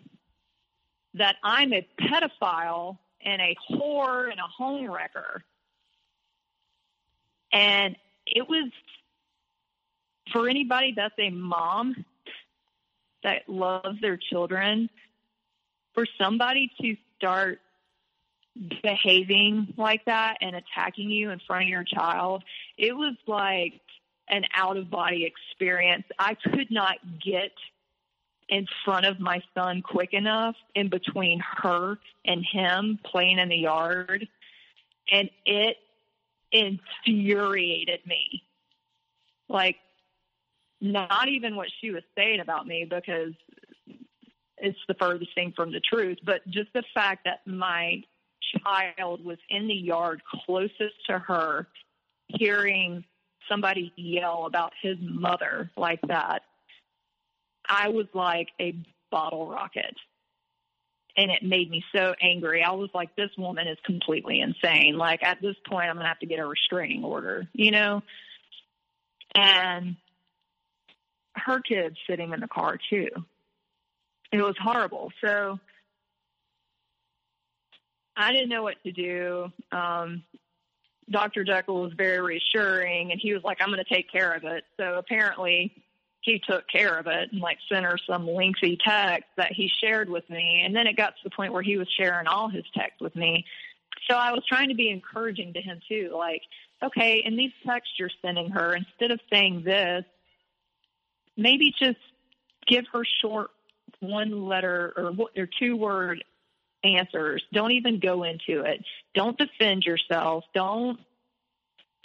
Speaker 2: that I'm a pedophile and a whore and a home wrecker. And it was for anybody that's a mom that loves their children, for somebody to start behaving like that and attacking you in front of your child, it was like an out of body experience. I could not get in front of my son quick enough in between her and him playing in the yard. And it infuriated me. Like, not even what she was saying about me because it's the furthest thing from the truth, but just the fact that my child was in the yard closest to her hearing somebody yell about his mother like that I was like a bottle rocket. And it made me so angry. I was like, this woman is completely insane. Like, at this point, I'm going to have to get a restraining order, you know? And her kids sitting in the car, too. It was horrible. So I didn't know what to do. Um, Dr. Jekyll was very reassuring, and he was like, I'm going to take care of it. So apparently, he took care of it and like sent her some lengthy text that he shared with me. And then it got to the point where he was sharing all his texts with me. So I was trying to be encouraging to him too, like, okay, in these texts you're sending her, instead of saying this, maybe just give her short one letter or, or two word answers. Don't even go into it. Don't defend yourself. Don't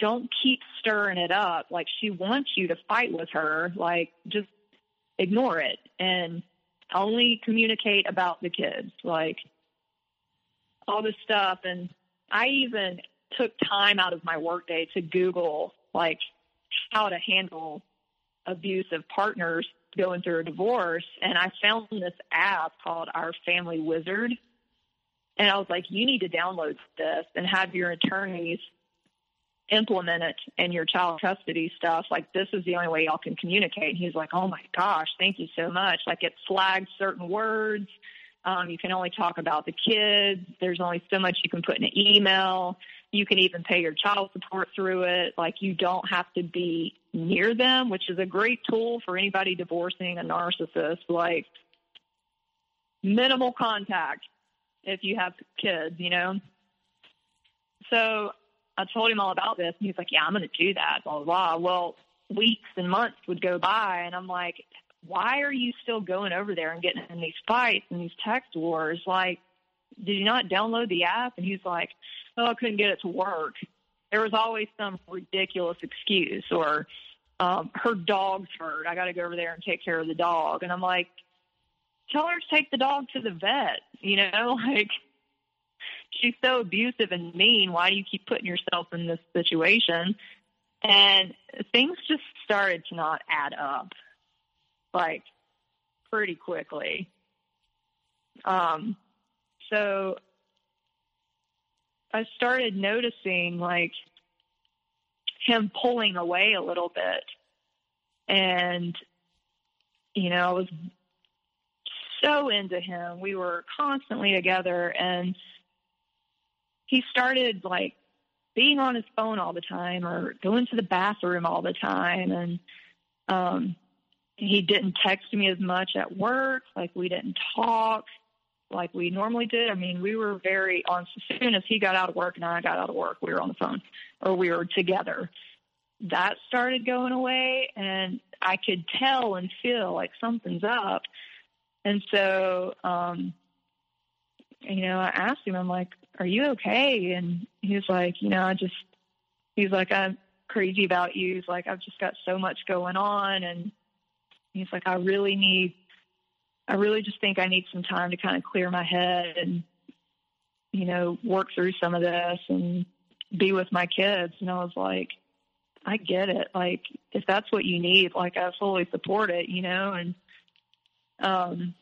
Speaker 2: don't keep stirring it up. Like she wants you to fight with her. Like just ignore it and only communicate about the kids. Like all this stuff. And I even took time out of my workday to Google like how to handle abusive partners going through a divorce. And I found this app called Our Family Wizard. And I was like, you need to download this and have your attorneys implement it in your child custody stuff. Like this is the only way y'all can communicate. And he's like, oh my gosh, thank you so much. Like it flags certain words. Um, you can only talk about the kids. There's only so much you can put in an email. You can even pay your child support through it. Like you don't have to be near them, which is a great tool for anybody divorcing a narcissist. Like minimal contact if you have kids, you know. So I told him all about this, and he's like, "Yeah, I'm going to do that." Blah blah blah. Well, weeks and months would go by, and I'm like, "Why are you still going over there and getting in these fights and these text wars? Like, did you not download the app?" And he's like, "Oh, I couldn't get it to work." There was always some ridiculous excuse, or um, her dog's hurt. I got to go over there and take care of the dog, and I'm like, "Tell her to take the dog to the vet." You know, like she's so abusive and mean. Why do you keep putting yourself in this situation? And things just started to not add up, like pretty quickly. Um, so I started noticing like him pulling away a little bit. And, you know, I was so into him. We were constantly together and he started like being on his phone all the time or going to the bathroom all the time. And um he didn't text me as much at work. Like we didn't talk like we normally did. I mean we were very on as soon as he got out of work and i got out of work we were on the phone or we were together. That started going away and i could tell and feel like something's up. And so um you know i asked him i'm like are you okay? And he was like, you know, I just, he's like, I'm crazy about you. He's like, I've just got so much going on. And he's like, I really need, I really just think I need some time to kind of clear my head and, you know, work through some of this and be with my kids. And I was like, I get it. Like, if that's what you need, like, I fully support it, you know? And, um,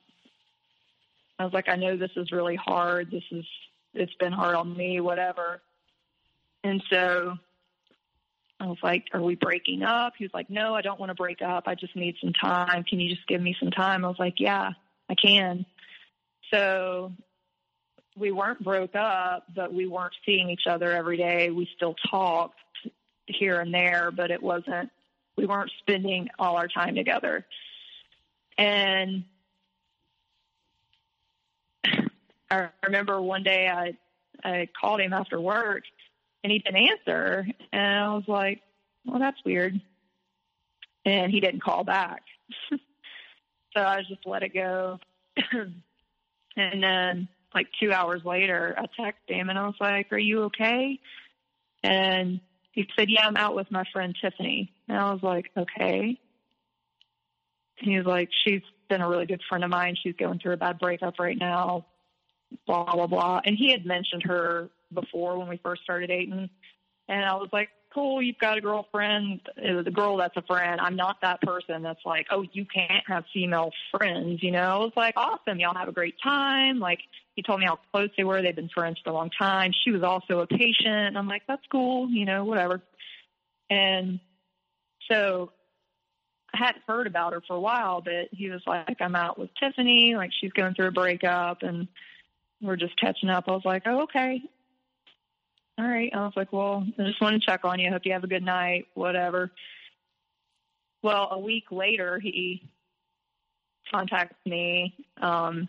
Speaker 2: I was like, I know this is really hard. This is it's been hard on me, whatever. And so I was like, Are we breaking up? He was like, No, I don't want to break up. I just need some time. Can you just give me some time? I was like, Yeah, I can. So we weren't broke up, but we weren't seeing each other every day. We still talked here and there, but it wasn't, we weren't spending all our time together. And I remember one day I I called him after work and he didn't answer and I was like, Well that's weird and he didn't call back. so I just let it go. and then like two hours later I texted him and I was like, Are you okay? And he said, Yeah, I'm out with my friend Tiffany and I was like, Okay. And he was like, She's been a really good friend of mine. She's going through a bad breakup right now blah blah blah. And he had mentioned her before when we first started dating, and I was like, cool, you've got a girlfriend. Uh, the girl that's a friend. I'm not that person that's like, oh, you can't have female friends. You know, I was like, awesome, y'all have a great time. Like he told me how close they were. They've been friends for a long time. She was also a patient. I'm like, that's cool. You know, whatever. And so I hadn't heard about her for a while, but he was like, I'm out with Tiffany. Like she's going through a breakup and we're just catching up. I was like, oh, okay. All right. I was like, well, I just want to check on you. Hope you have a good night, whatever. Well, a week later, he contacted me um,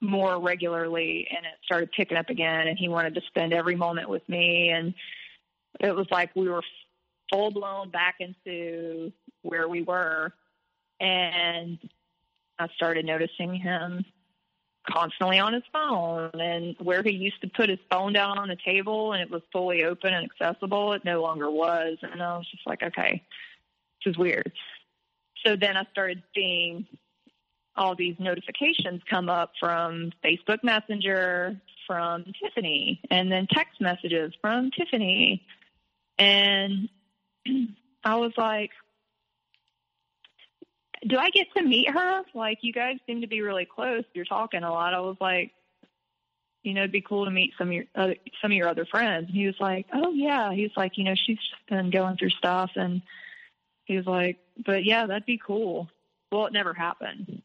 Speaker 2: more regularly and it started picking up again. And he wanted to spend every moment with me. And it was like we were full blown back into where we were. And I started noticing him constantly on his phone and where he used to put his phone down on the table and it was fully open and accessible it no longer was and i was just like okay this is weird. So then i started seeing all these notifications come up from facebook messenger from tiffany and then text messages from tiffany and i was like do I get to meet her? Like, you guys seem to be really close. You're talking a lot. I was like, you know, it'd be cool to meet some of your other, some of your other friends. And he was like, oh yeah. He was like, you know, she's been going through stuff, and he was like, but yeah, that'd be cool. Well, it never happened,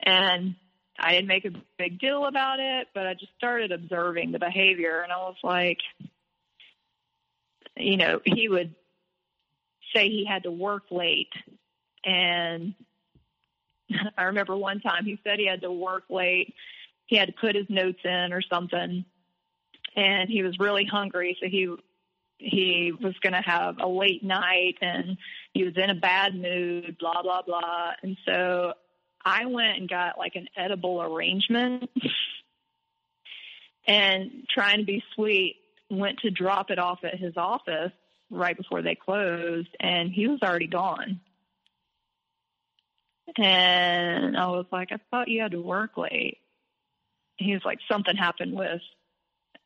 Speaker 2: and I didn't make a big deal about it, but I just started observing the behavior, and I was like, you know, he would say he had to work late, and I remember one time he said he had to work late. He had to put his notes in or something. And he was really hungry so he he was going to have a late night and he was in a bad mood blah blah blah. And so i went and got like an edible arrangement and trying to be sweet went to drop it off at his office right before they closed and he was already gone and i was like i thought you had to work late he was like, something happened with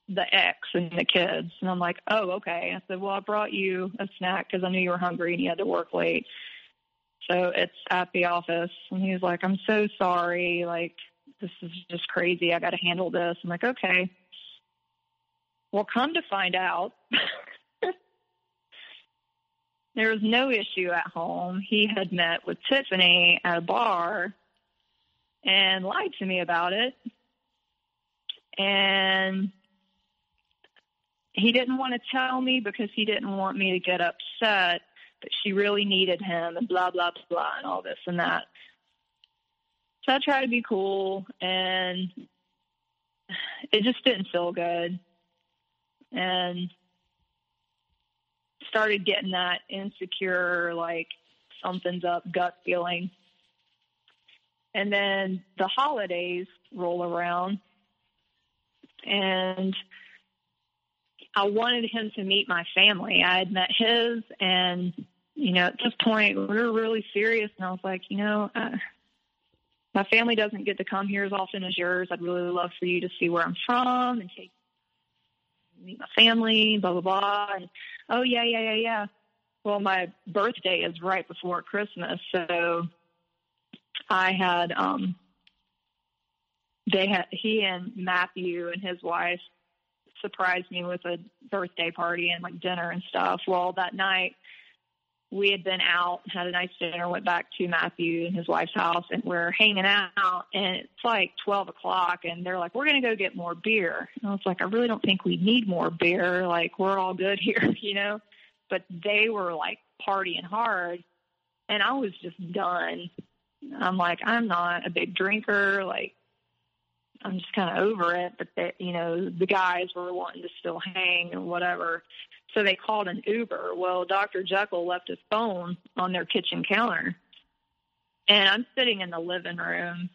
Speaker 2: the ex and the kids. And I'm like, oh, okay. I said, well, I brought you a snack because I knew you were hungry and you had to work late. So it's at the office. And he was like, I'm so sorry. Like, this is just crazy. I got to handle this. I'm like, okay. Well, come to find out, there was no issue at home. He had met with Tiffany at a bar and lied to me about it. And he didn't want to tell me because he didn't want me to get upset but she really needed him and blah blah blah and all this and that. So i tried to be cool and it just didn't feel good. And started getting that insecure like something's up gut feeling and then the holidays roll around and I wanted him to meet my family. I had met his, and you know, at this point, we were really serious. And I was like, you know, uh, my family doesn't get to come here as often as yours. I'd really love for you to see where I'm from and take meet my family, blah blah blah. And oh yeah, yeah, yeah, yeah. Well, my birthday is right before Christmas, so I had um they had he and Matthew and his wife surprised me with a birthday party and like dinner and stuff. Well, that night we had been out, had a nice dinner, went back to Matthew and his wife's house, and we're hanging out. And it's like twelve o'clock, and they're like, "We're going to go get more beer." And I was like, "I really don't think we need more beer. Like, we're all good here, you know." But they were like partying hard, and I was just done. I'm like, I'm not a big drinker. Like, I'm just kind of over it. But they, you know, the guys were wanting to still hang and whatever. So they called an Uber. Well, Dr. Jekyll left his phone on their kitchen counter. And I'm sitting in the living room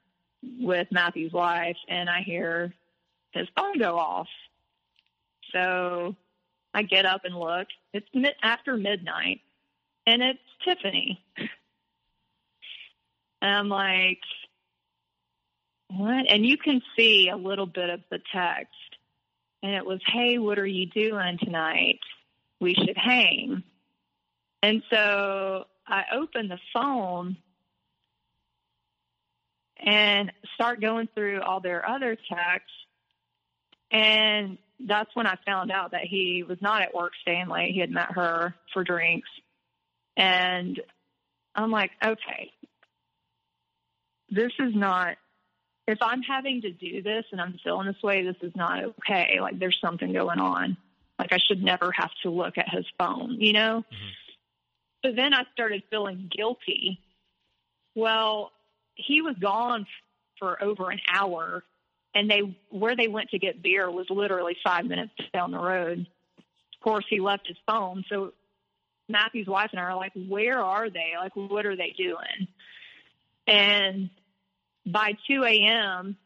Speaker 2: with Matthew's wife, and I hear his phone go off. So I get up and look. It's mid- after midnight, and it's Tiffany. And I'm like, what? And you can see a little bit of the text. And it was, hey, what are you doing tonight? We should hang. And so I open the phone and start going through all their other texts. And that's when I found out that he was not at work staying late. He had met her for drinks. And I'm like, okay, this is not if I'm having to do this and I'm feeling this way, this is not okay. Like there's something going on. Like I should never have to look at his phone, you know? Mm-hmm. So then I started feeling guilty. Well, he was gone for over an hour and they where they went to get beer was literally 5 minutes down the road. Of course, he left his phone. So Matthew's wife and I are like, "Where are they? Like what are they doing?" And by 2 a.m.,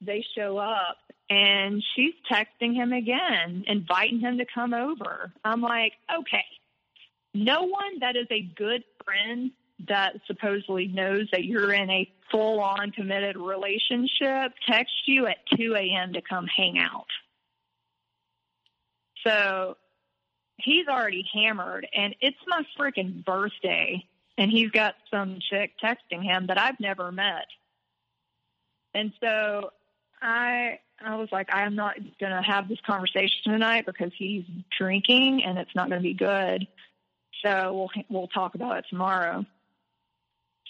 Speaker 2: they show up and she's texting him again, inviting him to come over. I'm like, okay, no one that is a good friend that supposedly knows that you're in a full on committed relationship texts you at 2 a.m. to come hang out. So he's already hammered, and it's my freaking birthday, and he's got some chick texting him that I've never met. And so I I was like, I am not going to have this conversation tonight because he's drinking and it's not going to be good. So we'll we'll talk about it tomorrow.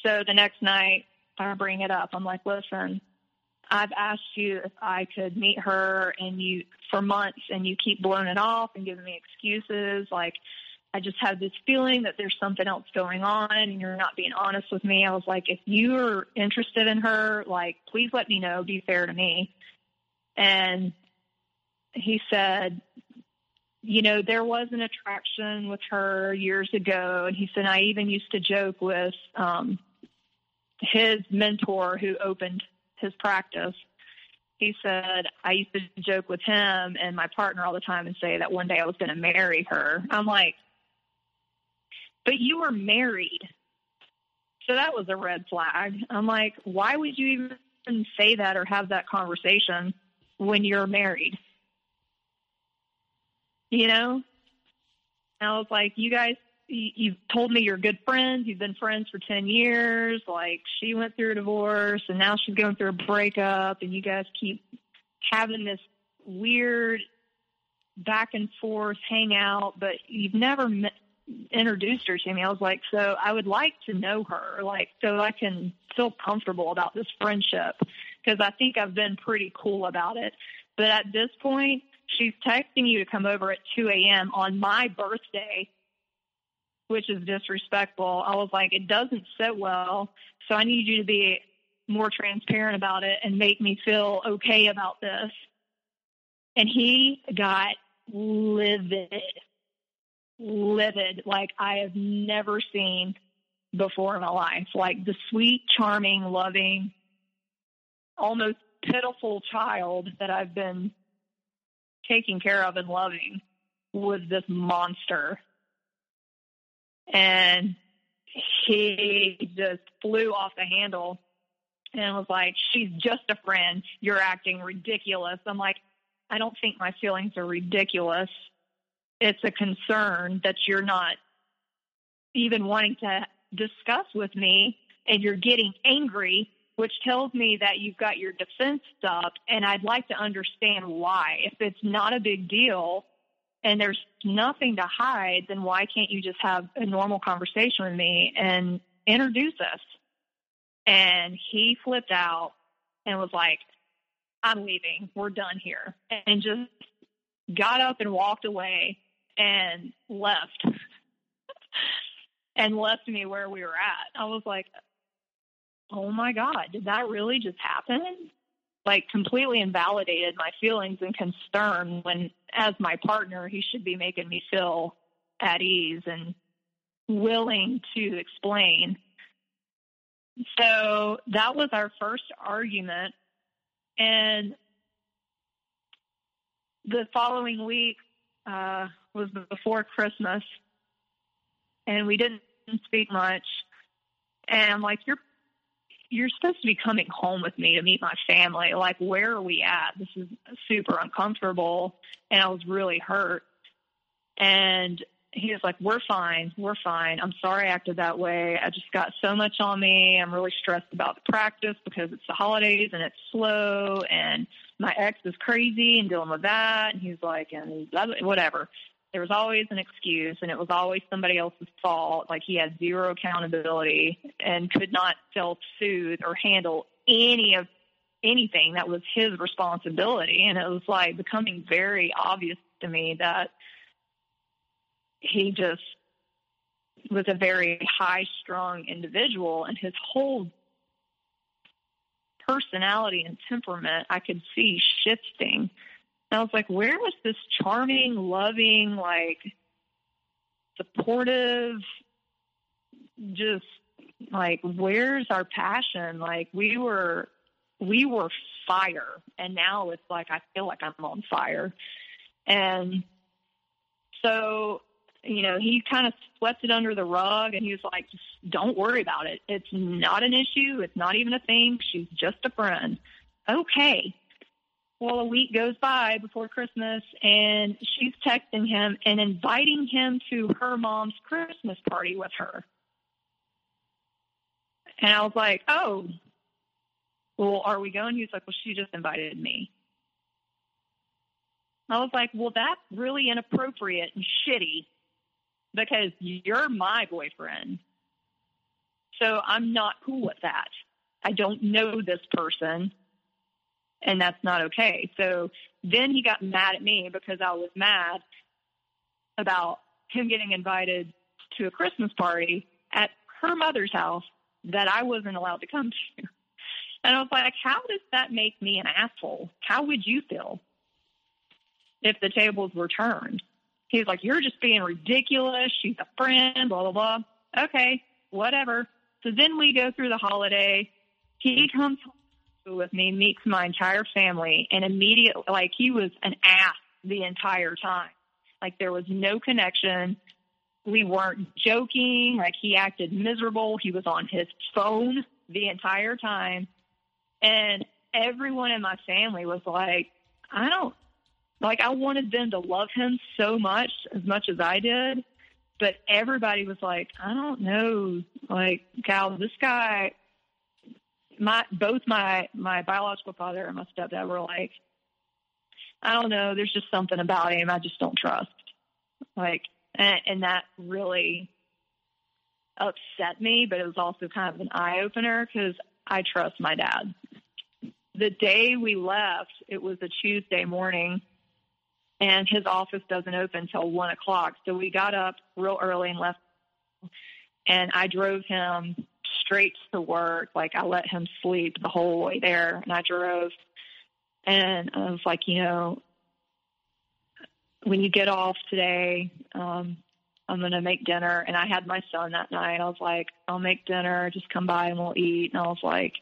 Speaker 2: So the next night, I bring it up. I'm like, listen, I've asked you if I could meet her, and you for months, and you keep blowing it off and giving me excuses. Like, I just had this feeling that there's something else going on, and you're not being honest with me. I was like, if you're interested in her, like, please let me know. Be fair to me. And he said, you know, there was an attraction with her years ago. And he said, I even used to joke with um, his mentor who opened his practice. He said, I used to joke with him and my partner all the time and say that one day I was going to marry her. I'm like, but you were married. So that was a red flag. I'm like, why would you even say that or have that conversation when you're married. You know? And I was like, you guys, you've told me you're good friends. You've been friends for 10 years. Like, she went through a divorce and now she's going through a breakup, and you guys keep having this weird back and forth hangout, but you've never met, introduced her to me. I was like, so I would like to know her, like, so I can feel comfortable about this friendship because I think I've been pretty cool about it. But at this point, she's texting you to come over at 2 a.m. on my birthday, which is disrespectful. I was like, it doesn't sit well. So I need you to be more transparent about it and make me feel okay about this. And he got livid, livid, like I have never seen before in my life. Like the sweet, charming, loving, almost pitiful child that I've been taking care of and loving was this monster. And he just flew off the handle and was like, She's just a friend. You're acting ridiculous. I'm like, I don't think my feelings are ridiculous. It's a concern that you're not even wanting to discuss with me and you're getting angry which tells me that you've got your defense up, and I'd like to understand why. If it's not a big deal and there's nothing to hide, then why can't you just have a normal conversation with me and introduce us? And he flipped out and was like, I'm leaving. We're done here. And just got up and walked away and left. and left me where we were at. I was like, oh my God, did that really just happen? Like completely invalidated my feelings and concern when, as my partner, he should be making me feel at ease and willing to explain. So that was our first argument. And the following week uh, was before Christmas, and we didn't speak much. And I'm like, you're you're supposed to be coming home with me to meet my family. Like, where are we at? This is super uncomfortable. And I was really hurt. And he was like, We're fine. We're fine. I'm sorry I acted that way. I just got so much on me. I'm really stressed about the practice because it's the holidays and it's slow. And my ex is crazy and dealing with that. And he's like, And whatever there was always an excuse and it was always somebody else's fault. Like he had zero accountability and could not self soothe or handle any of anything that was his responsibility. And it was like becoming very obvious to me that he just was a very high strung individual and his whole personality and temperament I could see shifting and I was like, where was this charming, loving, like supportive, just like where's our passion? Like we were we were fire and now it's like I feel like I'm on fire. And so, you know, he kind of swept it under the rug and he was like, don't worry about it. It's not an issue. It's not even a thing. She's just a friend. Okay. Well, a week goes by before Christmas, and she's texting him and inviting him to her mom's Christmas party with her. And I was like, oh, Well, are we going? He was like, Well, she just invited me. I was like, Well, that's really inappropriate and shitty because you're my boyfriend. So I'm not cool with that. I don't know this person and that's not okay. So then he got mad at me because I was mad about him getting invited to a Christmas party at her mother's house that I wasn't allowed to come to. And I was like, how does that make me an asshole? How would you feel if the tables were turned? He's like, you're just being ridiculous. She's a friend, blah, blah, blah. Okay, whatever. So then we go through the holiday. He comes home with me, meets my entire family, and immediately, like, he was an ass the entire time. Like, there was no connection. We weren't joking. Like, he acted miserable. He was on his phone the entire time. And everyone in my family was like, I don't, like, I wanted them to love him so much, as much as I did. But everybody was like, I don't know. Like, Gal, this guy, my both my my biological father and my stepdad were like, I don't know, there's just something about him I just don't trust. Like, and, and that really upset me, but it was also kind of an eye opener because I trust my dad. The day we left, it was a Tuesday morning, and his office doesn't open until one o'clock. So we got up real early and left, and I drove him straight to work. Like I let him sleep the whole way there, and I drove. And I was like, you know, when you get off today, um, I'm going to make dinner. And I had my son that night. I was like, I'll make dinner. Just come by and we'll eat. And I was like,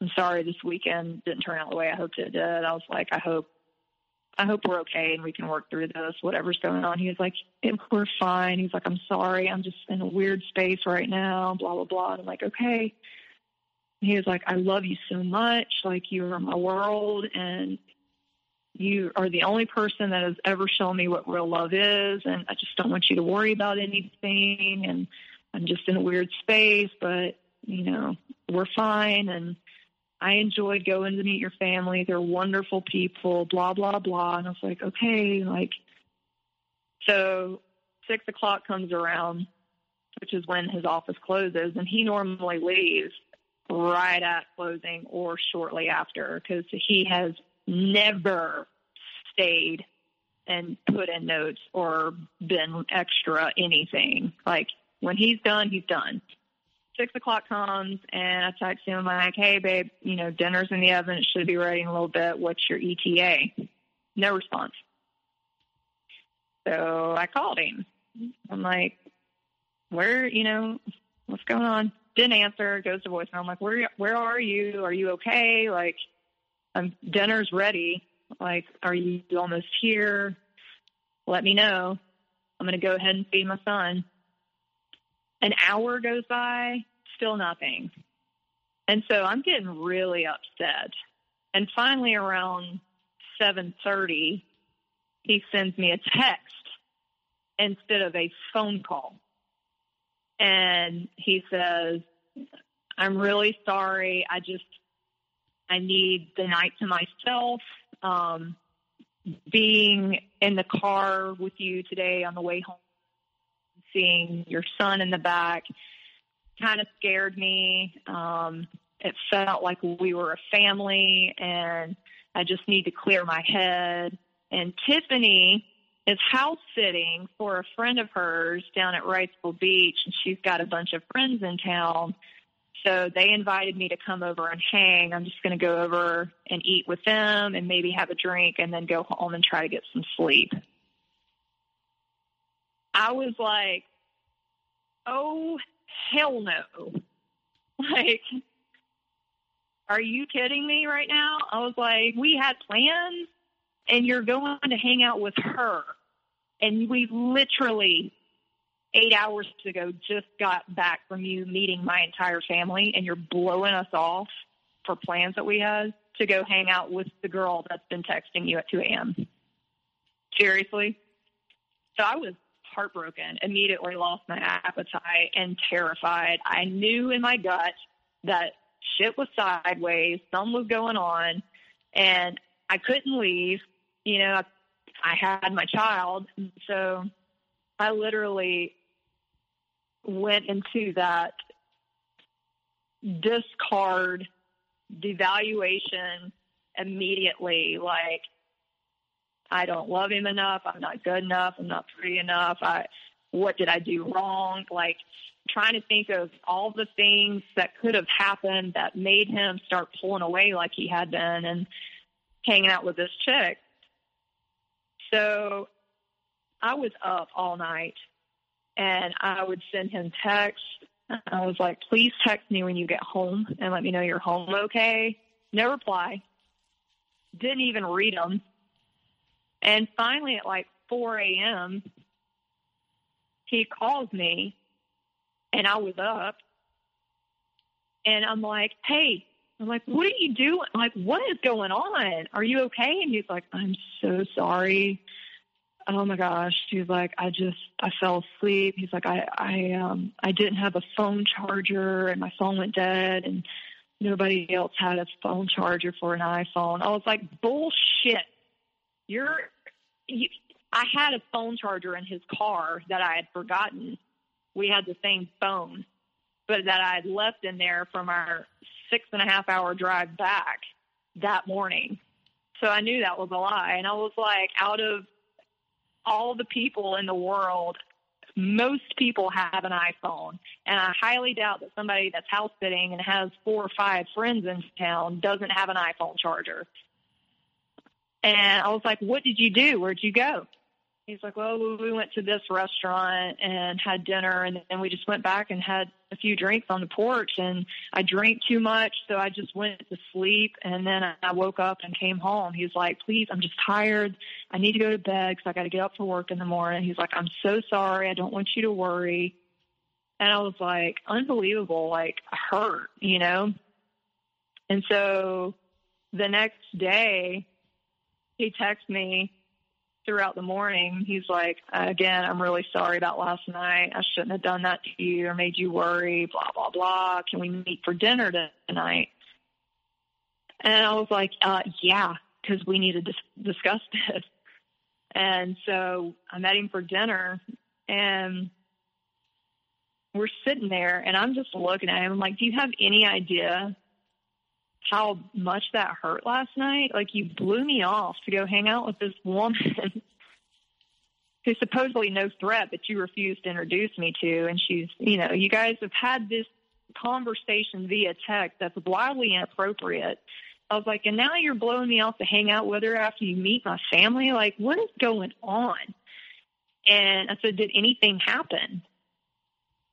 Speaker 2: I'm sorry this weekend didn't turn out the way I hoped it did. I was like, I hope I hope we're okay and we can work through this, whatever's going on. He was like, we're fine. He's like, I'm sorry. I'm just in a weird space right now, blah, blah, blah. And I'm like, okay. He was like, I love you so much. Like, you are my world. And you are the only person that has ever shown me what real love is. And I just don't want you to worry about anything. And I'm just in a weird space, but, you know, we're fine. And, I enjoyed going to meet your family. They're wonderful people, blah, blah, blah. And I was like, okay, like, so six o'clock comes around, which is when his office closes, and he normally leaves right at closing or shortly after because he has never stayed and put in notes or been extra anything. Like when he's done, he's done six o'clock comes and I text him like, "Hey, babe, you know dinner's in the oven. It should be ready in a little bit. What's your ETA?" No response. So I called him. I'm like, "Where? You know, what's going on?" Didn't answer. Goes to voicemail. I'm like, "Where? Where are you? Are you okay? Like, I'm dinner's ready. Like, are you almost here? Let me know. I'm to go ahead and feed my son." An hour goes by, still nothing. And so I'm getting really upset. And finally around 7:30, he sends me a text instead of a phone call. And he says, "I'm really sorry. I just I need the night to myself. Um, being in the car with you today on the way home seeing your son in the back kind of scared me. Um, it felt like we were a family, and I just need to clear my head. And Tiffany is house sitting for a friend of hers down at Wrightsville Beach, and she's got a bunch of friends in town. So they invited me to come over and hang. I'm just going to go over and eat with them and maybe have a drink and then go home and try to get some sleep. I was like, oh, hell no. Like, are you kidding me right now? I was like, we had plans and you're going to hang out with her. And we literally eight hours ago just got back from you meeting my entire family and you're blowing us off for plans that we had to go hang out with the girl that's been texting you at 2 a.m. Seriously? So I was heartbroken, immediately lost my appetite and terrified. I knew in my gut that shit was sideways, something was going on, and I couldn't leave. You know, I had my child, so I literally went into that discard devaluation immediately like I don't love him enough, I'm not good enough, I'm not pretty enough. I what did I do wrong? Like trying to think of all the things that could have happened that made him start pulling away like he had been and hanging out with this chick. So I was up all night and I would send him texts. I was like, please text me when you get home and let me know you're home okay. No reply. Didn't even read them. And finally, at like 4 a.m., he calls me and I was up and I'm like, hey, I'm like, what are you doing? Like, what is going on? Are you okay? And he's like, I'm so sorry. Oh my gosh. He's like, I just, I fell asleep. He's like, I, I, um, I didn't have a phone charger and my phone went dead and nobody else had a phone charger for an iPhone. I was like, bullshit. You're, you, I had a phone charger in his car that I had forgotten. We had the same phone, but that I had left in there from our six and a half hour drive back that morning. So I knew that was a lie. And I was like, out of all the people in the world, most people have an iPhone. And I highly doubt that somebody that's house sitting and has four or five friends in town doesn't have an iPhone charger. And I was like, what did you do? Where'd you go? He's like, well, we went to this restaurant and had dinner, and then we just went back and had a few drinks on the porch. And I drank too much, so I just went to sleep. And then I woke up and came home. He's like, please, I'm just tired. I need to go to bed because I got to get up for work in the morning. He's like, I'm so sorry. I don't want you to worry. And I was like, unbelievable, like hurt, you know? And so the next day, he texted me throughout the morning. He's like, again, I'm really sorry about last night. I shouldn't have done that to you or made you worry, blah, blah, blah. Can we meet for dinner tonight? And I was like, uh, yeah, because we need to dis- discuss this. And so I met him for dinner and we're sitting there and I'm just looking at him. I'm like, do you have any idea how much that hurt last night. Like you blew me off to go hang out with this woman who's supposedly no threat, but you refused to introduce me to. And she's, you know, you guys have had this conversation via text that's wildly inappropriate. I was like, and now you're blowing me off to hang out with her after you meet my family. Like, what is going on? And I said, did anything happen?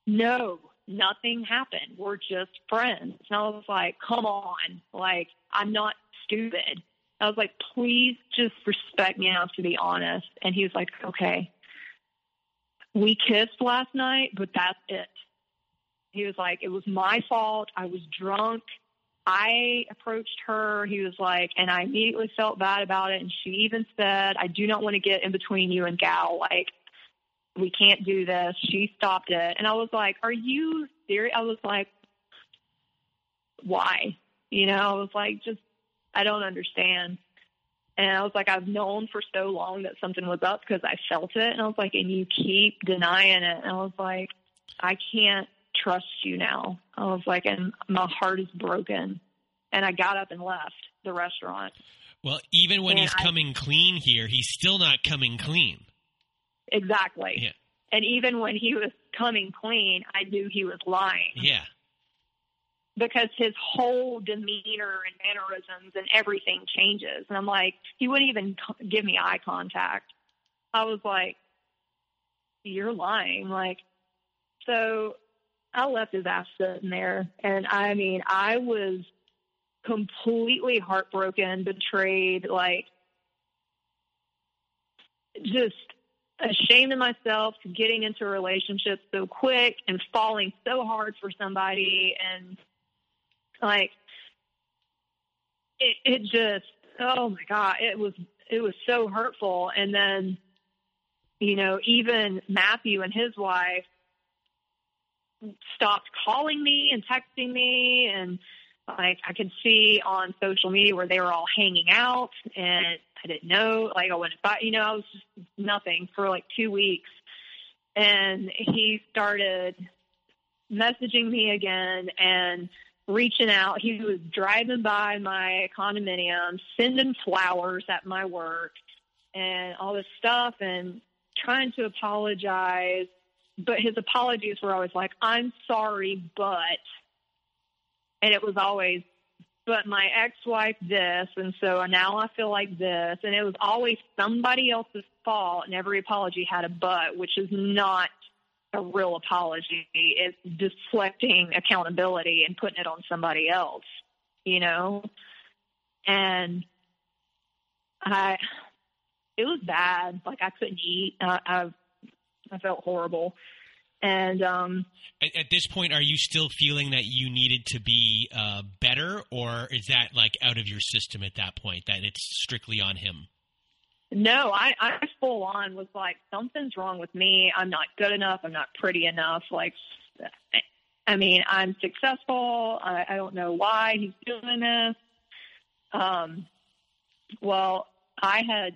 Speaker 2: No nothing happened. We're just friends. And I was like, come on. Like, I'm not stupid. I was like, please just respect me enough to be honest. And he was like, okay. We kissed last night, but that's it. He was like, it was my fault. I was drunk. I approached her. He was like, and I immediately felt bad about it. And she even said, I do not want to get in between you and Gal. Like, we can't do this. She stopped it. And I was like, are you serious? I was like, why? You know, I was like, just, I don't understand. And I was like, I've known for so long that something was up because I felt it. And I was like, and you keep denying it. And I was like, I can't trust you now. I was like, and my heart is broken. And I got up and left the restaurant.
Speaker 1: Well, even when and he's I, coming clean here, he's still not coming clean.
Speaker 2: Exactly.
Speaker 1: Yeah.
Speaker 2: And even when he was coming clean, I knew he was lying.
Speaker 1: Yeah.
Speaker 2: Because his whole demeanor and mannerisms and everything changes. And I'm like, he wouldn't even give me eye contact. I was like, you're lying. Like, so I left his ass sitting there. And I mean, I was completely heartbroken, betrayed, like, just ashamed of myself for getting into a relationship so quick and falling so hard for somebody. And like it, it just oh my god it was it was so hurtful. And then you know even matthew and his wife stopped calling me and texting me. And like I could see on social media where they were all hanging out. And I didn't know, like I went by, you know, I was just nothing for like two weeks. And he started messaging me again and reaching out. He was driving by my condominium, sending flowers at my work and all this stuff and trying to apologize. But his apologies were always like, I'm sorry, but and it was always but my ex-wife this and so now i feel like this. And it was always somebody else's fault and every apology had a but which is not a real apology. It's deflecting accountability and putting it on somebody else you know? And i it was bad. Like i couldn't eat. I i, I felt horrible and um,
Speaker 1: at, at, this point, are you still feeling that you needed to be uh, better, or is that like out of your system at that point? That it's strictly on him.
Speaker 2: No, I, I full on was like something's wrong with me. I'm not good enough. I'm not pretty enough. Like, I mean, I'm successful. I, I don't know why he's doing this. Um, well, I had,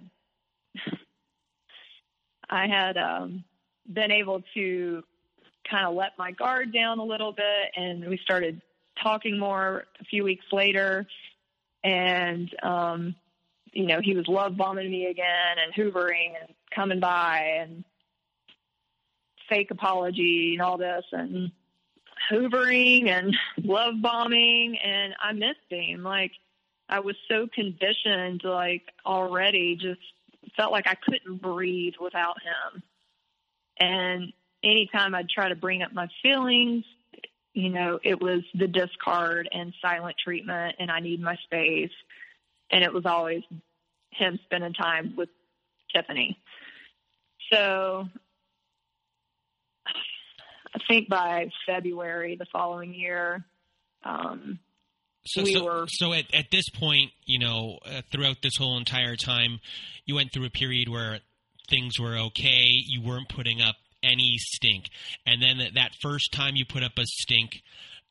Speaker 2: I had um, been able to kind of let my guard down a little bit and we started talking more a few weeks later. And um you know he was love bombing me again and hoovering and coming by and fake apology and all this and hoovering and love bombing. And I missed him. Like I was so conditioned like already just felt like I couldn't breathe without him. And anytime I'd try to bring up my feelings, you know, it was the discard and silent treatment, and I need my space. And it was always him spending time with Tiffany. So I think by February the following year, um,
Speaker 1: so,
Speaker 2: we
Speaker 1: so,
Speaker 2: were.
Speaker 1: So at, at this point, you know, uh, throughout this whole entire time, you went through a period where things were okay. You weren't putting up any stink. And then that first time you put up a stink,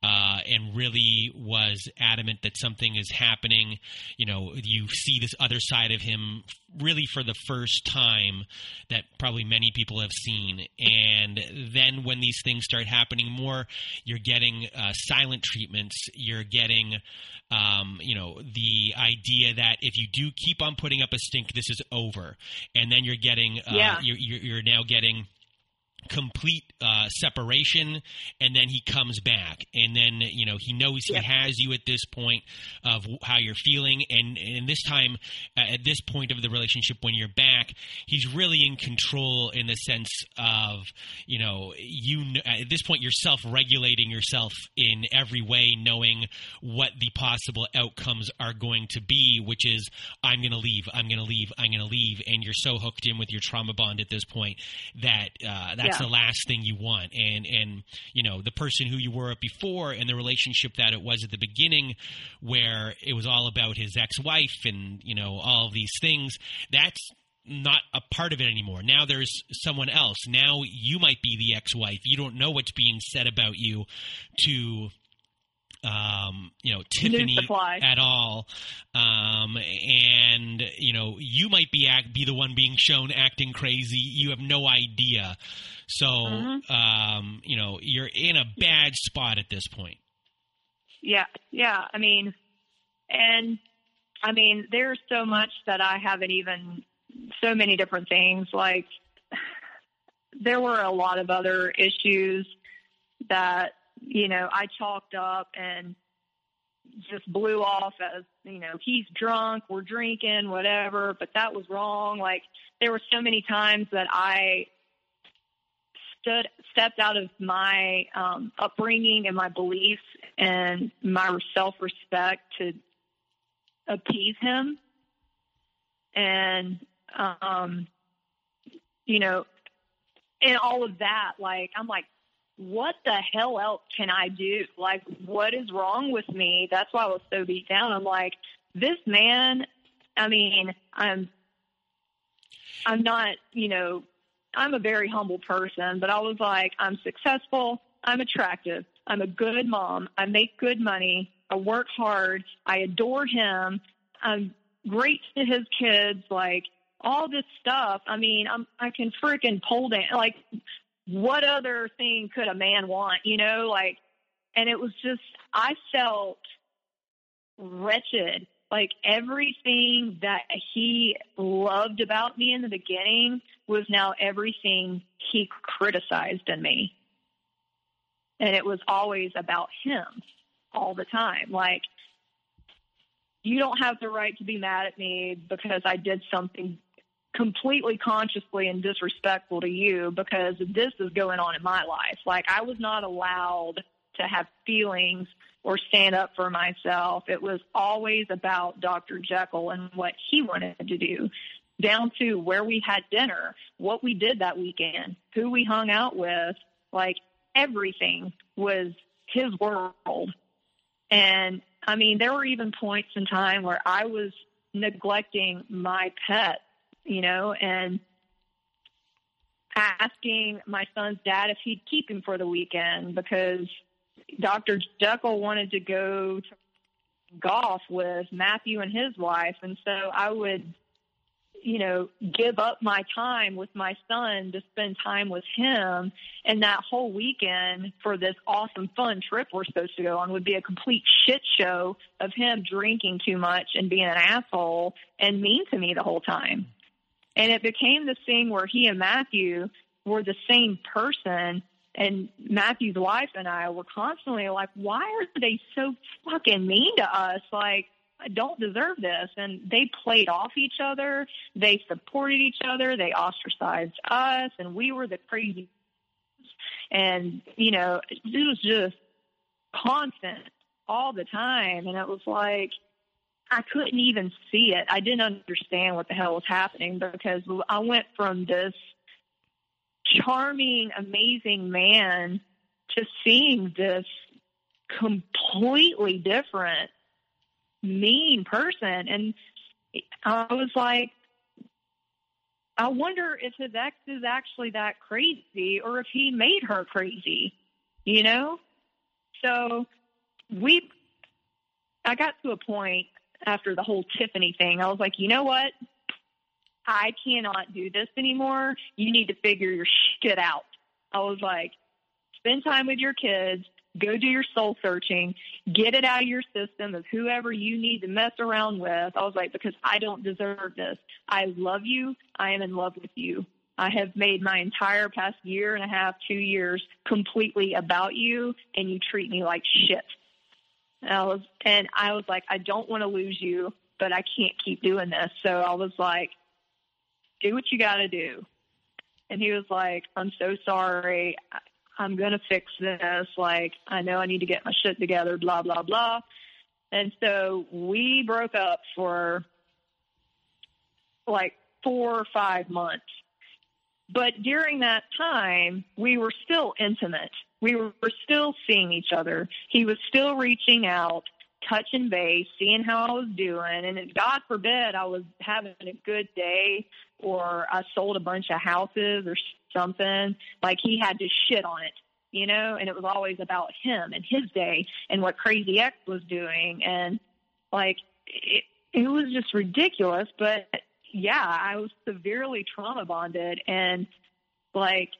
Speaker 1: uh, and really was adamant that something is happening. You know, you see this other side of him really for the first time that probably many people have seen. And then when these things start happening more, you're getting uh, silent treatments. You're getting, um, you know, the idea that if you do keep on putting up a stink, this is over. And then you're getting, uh,
Speaker 2: yeah.
Speaker 1: you're, you're now getting complete uh, separation and then he comes back. And then you know he knows he has you at this point of how you're feeling. And and this time uh, at this point of the relationship when you're back he's really in control in the sense of you know you at this point you're self-regulating yourself in every way knowing what the possible outcomes are going to be which is I'm going to leave I'm going to leave I'm going to leave. And you're so hooked in with your trauma bond at this point that uh, that's that's yeah. the last thing you want. And and you know the person who you were before and the relationship that it was at the beginning, where it was all about his ex-wife and you know all these things. That's not a part of it anymore. Now there's someone else. Now you might be the ex-wife. You don't know what's being said about you to um, you know Tiffany at all, um, and you know you might be act, be the one being shown acting crazy. You have no idea, so mm-hmm. um, you know you're in a bad spot at this point.
Speaker 2: Yeah, yeah. I mean, and I mean, there's so much that I haven't even so many different things. Like there were a lot of other issues that you know, I chalked up and just blew off as, you know, he's drunk, we're drinking, whatever, but that was wrong. Like there were so many times that I stood stepped out of my um upbringing and my beliefs and my self-respect to appease him. And um you know, and all of that, like I'm like, what the hell else can I do? Like, what is wrong with me? That's why I was so beat down. I'm like, this man, I mean, I'm, I'm not, you know, I'm a very humble person, but I was like, I'm successful. I'm attractive. I'm a good mom. I make good money. I work hard. I adore him. I'm great to his kids. Like all this stuff. I mean, I'm I can freaking pole dance. Like, what other thing could a man want? You know, like, and it was just I felt wretched. Like everything that he loved about me in the beginning was now everything he criticized in me. And it was always about him all the time. Like, you don't have the right to be mad at me because I did something completely consciously and disrespectful to you because this is going on in my life. Like, I was not allowed to have feelings or stand up for myself. It was always about Dr. Jekyll and what he wanted to do, down to where we had dinner, what we did that weekend, who we hung out with. Like everything was his world. And I mean, there were even points in time where I was neglecting my pet, you know, and asking my son's dad if he'd keep him for the weekend because Dr. Jekyll wanted to go to golf with Matthew and his wife, and so I would, you know, give up my time with my son to spend time with him. And that whole weekend for this awesome, fun trip we're supposed to go on would be a complete shit show of him drinking too much and being an asshole and mean to me the whole time. And it became this thing where he and Matthew were the same person and Matthew's wife and I were constantly like, why are they so fucking mean to us? Like, I don't deserve this. And they played off each other. They supported each other. They ostracized us, and we were the crazy. And, you know, it was just constant all the time. And it was like, I couldn't even see it. I didn't understand what the hell was happening because I went from this charming, amazing man to seeing this completely different, mean person. And I was like, I wonder if his ex is actually that crazy or if he made her crazy, you know? So we, I got to a point after the whole Tiffany thing, I was like, you know what? I cannot do this anymore. You need to figure your shit out. I was like, spend time with your kids, go do your soul searching, get it out of your system of whoever you need to mess around with. I was like, because I don't deserve this. I love you. I am in love with you. I have made my entire past year and a half, two years completely about you, and you treat me like shit. And I was, and I was like, I don't want to lose you, but I can't keep doing this. So I was like, do what you got to do. And he was like, I'm so sorry. I'm going to fix this. Like, I know I need to get my shit together, blah, blah, blah. And so we broke up for like four or five months. But during that time, we were still intimate. We were still seeing each other. He was still reaching out, touching base, seeing how I was doing. And God forbid I was having a good day or I sold a bunch of houses or something, like he had to shit on it, you know, and it was always about him and his day and what Crazy X was doing. And like, it, it was just ridiculous. But yeah, I was severely trauma bonded and like,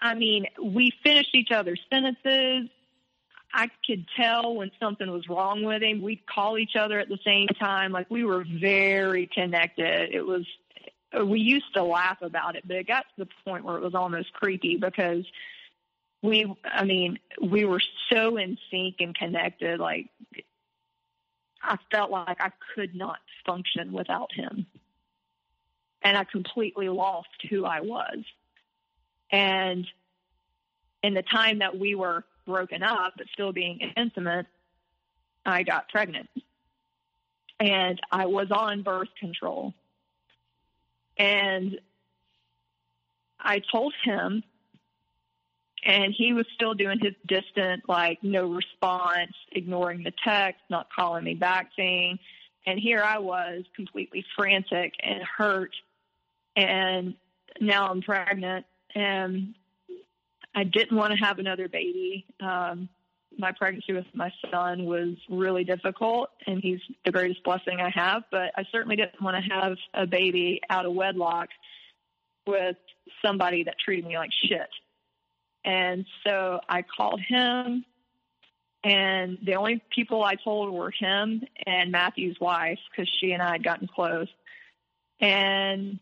Speaker 2: I mean, we finished each other's sentences. I could tell when something was wrong with him. We'd call each other at the same time. Like we were very connected. It was, we used to laugh about it, but it got to the point where it was almost creepy because we, I mean, we were so in sync and connected. Like I felt like I could not function without him. And I completely lost who I was. And in the time that we were broken up, but still being intimate, I got pregnant. And I was on birth control. And I told him, and he was still doing his distant, like, no response, ignoring the text, not calling me back thing. And here I was completely frantic and hurt. And now I'm pregnant. And I didn't want to have another baby. Um, my pregnancy with my son was really difficult and he's the greatest blessing I have, but I certainly didn't want to have a baby out of wedlock with somebody that treated me like shit. And so I called him and the only people I told were him and Matthew's wife because she and I had gotten close. And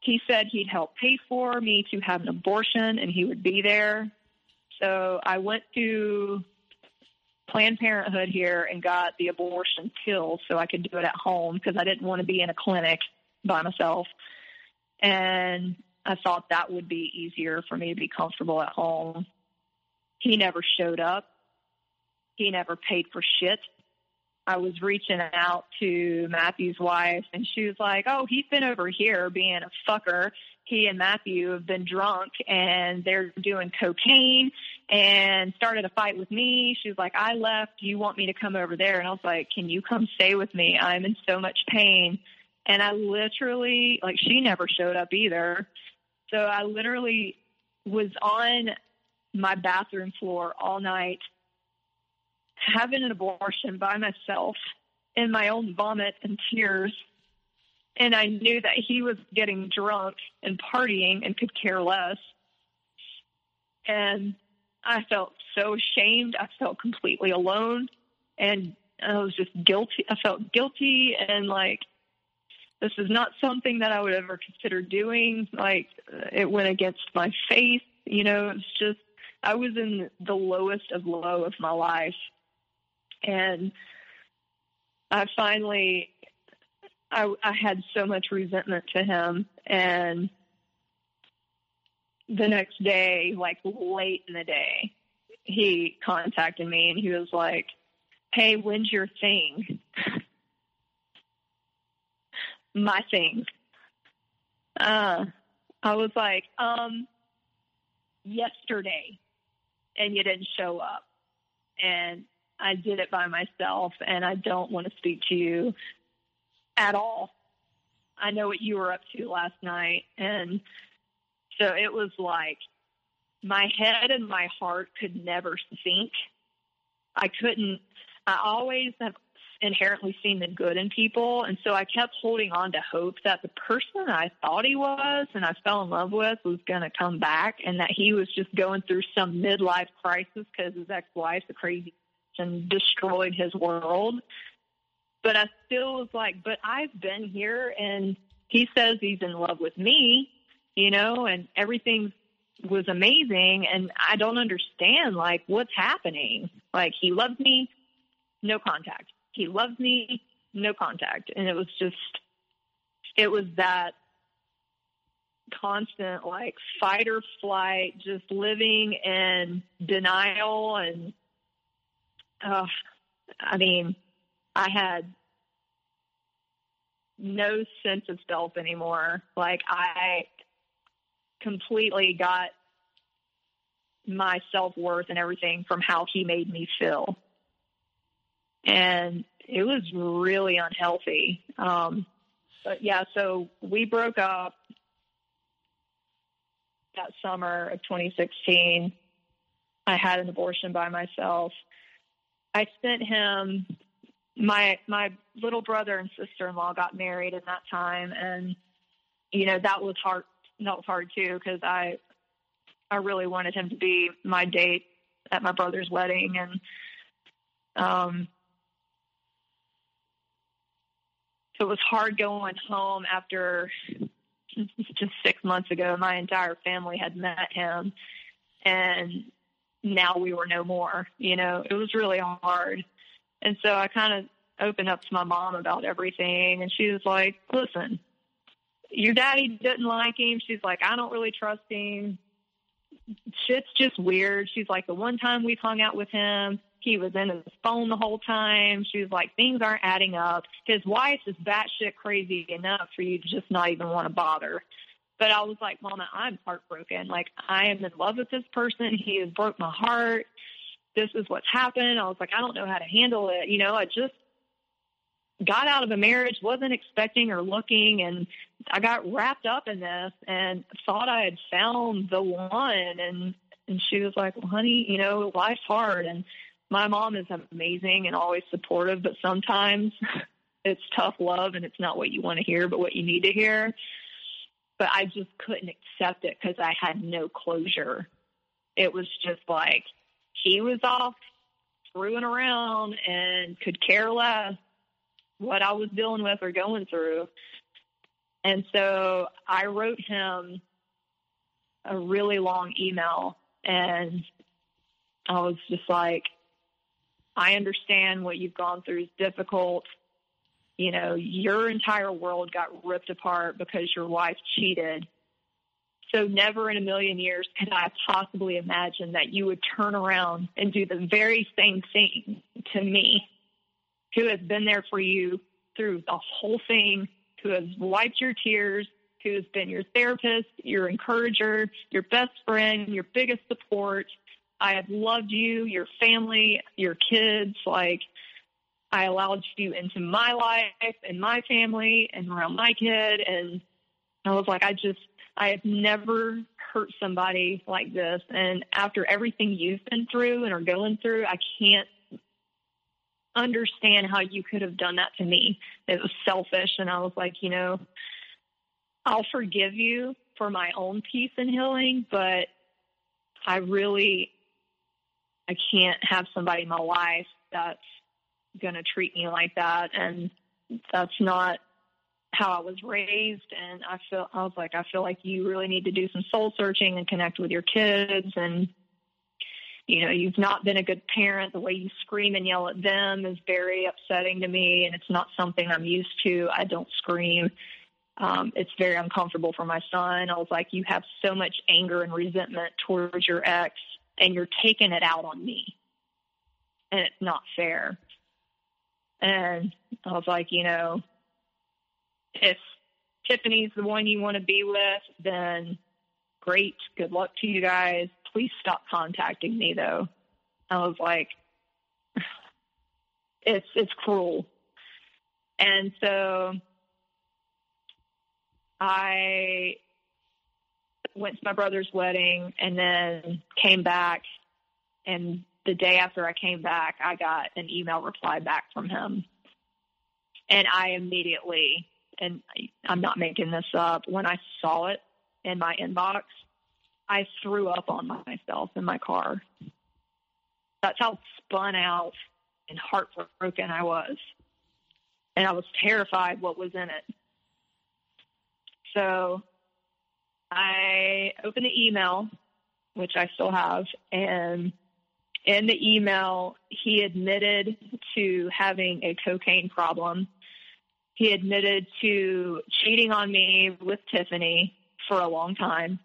Speaker 2: he said he'd help pay for me to have an abortion and he would be there. So I went to Planned Parenthood here and got the abortion pill so I could do it at home because I didn't want to be in a clinic by myself. And I thought that would be easier for me to be comfortable at home. He never showed up. He never paid for shit. I was reaching out to Matthew's wife, and she was like, "Oh, he's been over here being a fucker. He and Matthew have been drunk, and they're doing cocaine, and started a fight with me." She was like, "I left. You want me to come over there?" And I was like, "Can you come stay with me? I'm in so much pain." And I literally, like, she never showed up either. So I literally was on my bathroom floor all night having an abortion by myself in my own vomit and tears. And I knew that he was getting drunk and partying and could care less. And I felt so ashamed. I felt completely alone. And I was just guilty. I felt guilty and like, this is not something that I would ever consider doing. Like, it went against my faith. You know, it's just, I was in the lowest of low of my life and I finally, I, I had so much resentment to him. And the next day, like late in the day, he contacted me and he was like, Hey, when's your thing? My thing. Uh, I was like, um, yesterday, and you didn't show up. And I did it by myself and I don't want to speak to you at all. I know what you were up to last night. And so it was like my head and my heart could never sync. I couldn't, I always have inherently seen the good in people. And so I kept holding on to hope that the person I thought he was and I fell in love with was going to come back and that he was just going through some midlife crisis because his ex wife's a crazy and destroyed his world. But I still was like, but I've been here and he says he's in love with me, you know, and everything was amazing and I don't understand like what's happening. Like he loves me, no contact. He loves me, no contact. And it was just it was that constant like fight or flight, just living in denial and uh, I mean, I had no sense of self anymore. Like I completely got my self worth and everything from how he made me feel. And it was really unhealthy. Um, but yeah, so we broke up that summer of 2016. I had an abortion by myself. I sent him my my little brother and sister in law got married in that time, and you know that was hard. That was hard too because I I really wanted him to be my date at my brother's wedding, and um, so it was hard going home after just six months ago. My entire family had met him, and now we were no more. You know, it was really hard. And so I kind of opened up to my mom about everything. And she was like, listen, your daddy didn't like him. She's like, I don't really trust him. Shit's just weird. She's like, the one time we've hung out with him, he was in his phone the whole time. She was like, things aren't adding up. His wife is batshit crazy enough for you to just not even want to bother. But I was like, Mama, I'm heartbroken. Like, I am in love with this person. He has broke my heart. This is what's happened. I was like, I don't know how to handle it. You know, I just got out of a marriage, wasn't expecting or looking, and I got wrapped up in this and thought I had found the one. And And she was like, well, honey, you know, life's hard. And my mom is amazing and always supportive, but sometimes it's tough love and it's not what you want to hear, but what you need to hear. But I just couldn't accept it because I had no closure. It was just like he was off screwing around and could care less what I was dealing with or going through. And so I wrote him a really long email and I was just like, I understand what you've gone through is difficult. You know, your entire world got ripped apart because your wife cheated. So never in a million years could I possibly imagine that you would turn around and do the very same thing to me, who has been there for you through the whole thing, who has wiped your tears, who has been your therapist, your encourager, your best friend, your biggest support. I have loved you, your family, your kids. Like, I allowed you into my life and my family and around my kid. And I was like, I just, I have never hurt somebody like this. And after everything you've been through and are going through, I can't understand how you could have done that to me. It was selfish. And I was like, you know, I'll forgive you for my own peace and healing, but I really, I can't have somebody in my life that's going to treat me like that. And that's not how I was raised. And I feel, I was like, I feel like you really need to do some soul searching and connect with your kids. And, you know, you've not been a good parent. The way you scream and yell at them is very upsetting to me. And it's not something I'm used to. I don't scream. Um, it's very uncomfortable for my son. I was like, you have so much anger and resentment towards your ex, and you're taking it out on me. And it's not fair. And I was like, you know, if Tiffany's the one you want to be with, then great. Good luck to you guys. Please stop contacting me though. I was like, it's, it's cruel. And so I went to my brother's wedding and then came back. And the day after I came back, I got an email reply back from him. And I immediately, and I'm not making this up, when I saw it in my inbox, I threw up on myself in my car. That's how spun out and heartbroken I was. And I was terrified what was in it. So I opened the email, which I still have, and in the email, he admitted to having a cocaine problem. He admitted to cheating on me with Tiffany for a long time.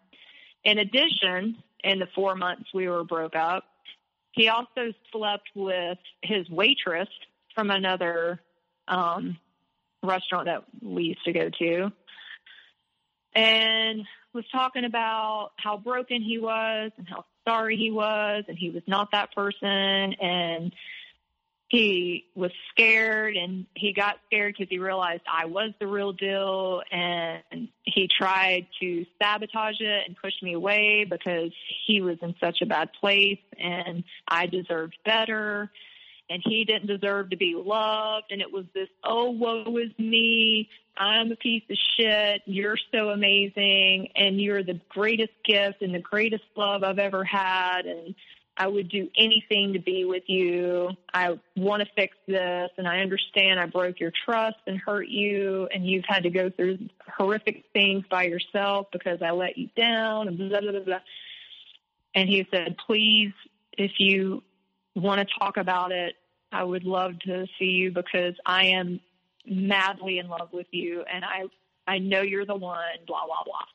Speaker 2: In addition, in the four months we were broke up, he also slept with his waitress from another um, restaurant that we used to go to and was talking about how broken he was and how sorry he was and he was not that person. And he was scared and he got scared because he realized I was the real deal. And he tried to sabotage it and push me away because he was in such a bad place and I deserved better and he didn't deserve to be loved. And it was this, oh, woe is me. I'm a piece of shit. You're so amazing. And you're the greatest gift and the greatest love I've ever had. And I would do anything to be with you. I want to fix this. And I understand I broke your trust and hurt you. And you've had to go through horrific things by yourself because I let you down and blah, blah, blah, blah. And he said, please, if you want to talk about it, I would love to see you because I am madly in love with you and I I know you're the one, blah blah blah.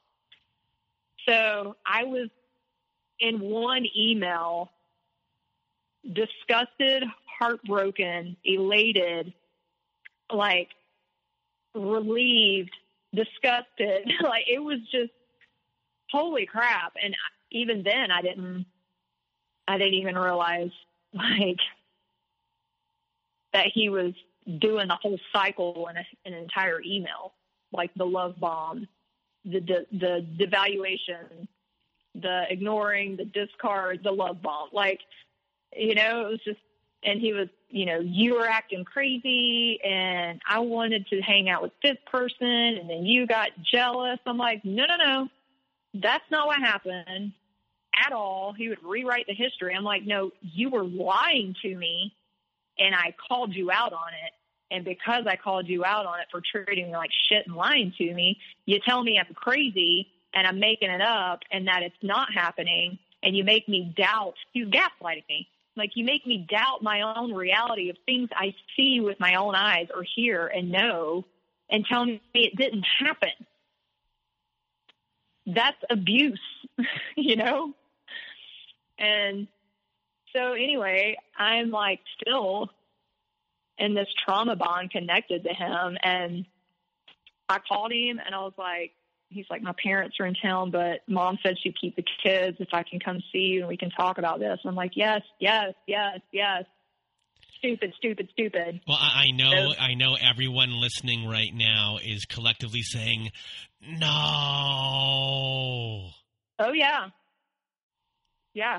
Speaker 2: So I was in one email disgusted, heartbroken, elated, like relieved, disgusted. like it was just holy crap. And even then I didn't I didn't even realize like that he was doing the whole cycle in a, an entire email, like the love bomb, the de, the devaluation, the ignoring, the discard, the love bomb. Like, you know, it was just, and he was, you know, you were acting crazy and I wanted to hang out with this person and then you got jealous. I'm like, no, no, no, that's not what happened at all. He would rewrite the history. I'm like, no, you were lying to me and I called you out on it. And because I called you out on it for treating me like shit and lying to me, you tell me I'm crazy and I'm making it up and that it's not happening. And you make me doubt. you gaslighting me. Like you make me doubt my own reality of things I see with my own eyes or hear and know and tell me it didn't happen. That's abuse, you know? And so anyway, I'm like still in this trauma bond connected to him. And I called him and I was like, he's like, my parents are in town, but mom said she'd keep the kids if I can come see you and we can talk about this. I'm like, yes, yes, yes, yes. Stupid, stupid, stupid.
Speaker 1: Well, I know, so, I know everyone listening right now is collectively saying, no.
Speaker 2: Oh, yeah. Yeah.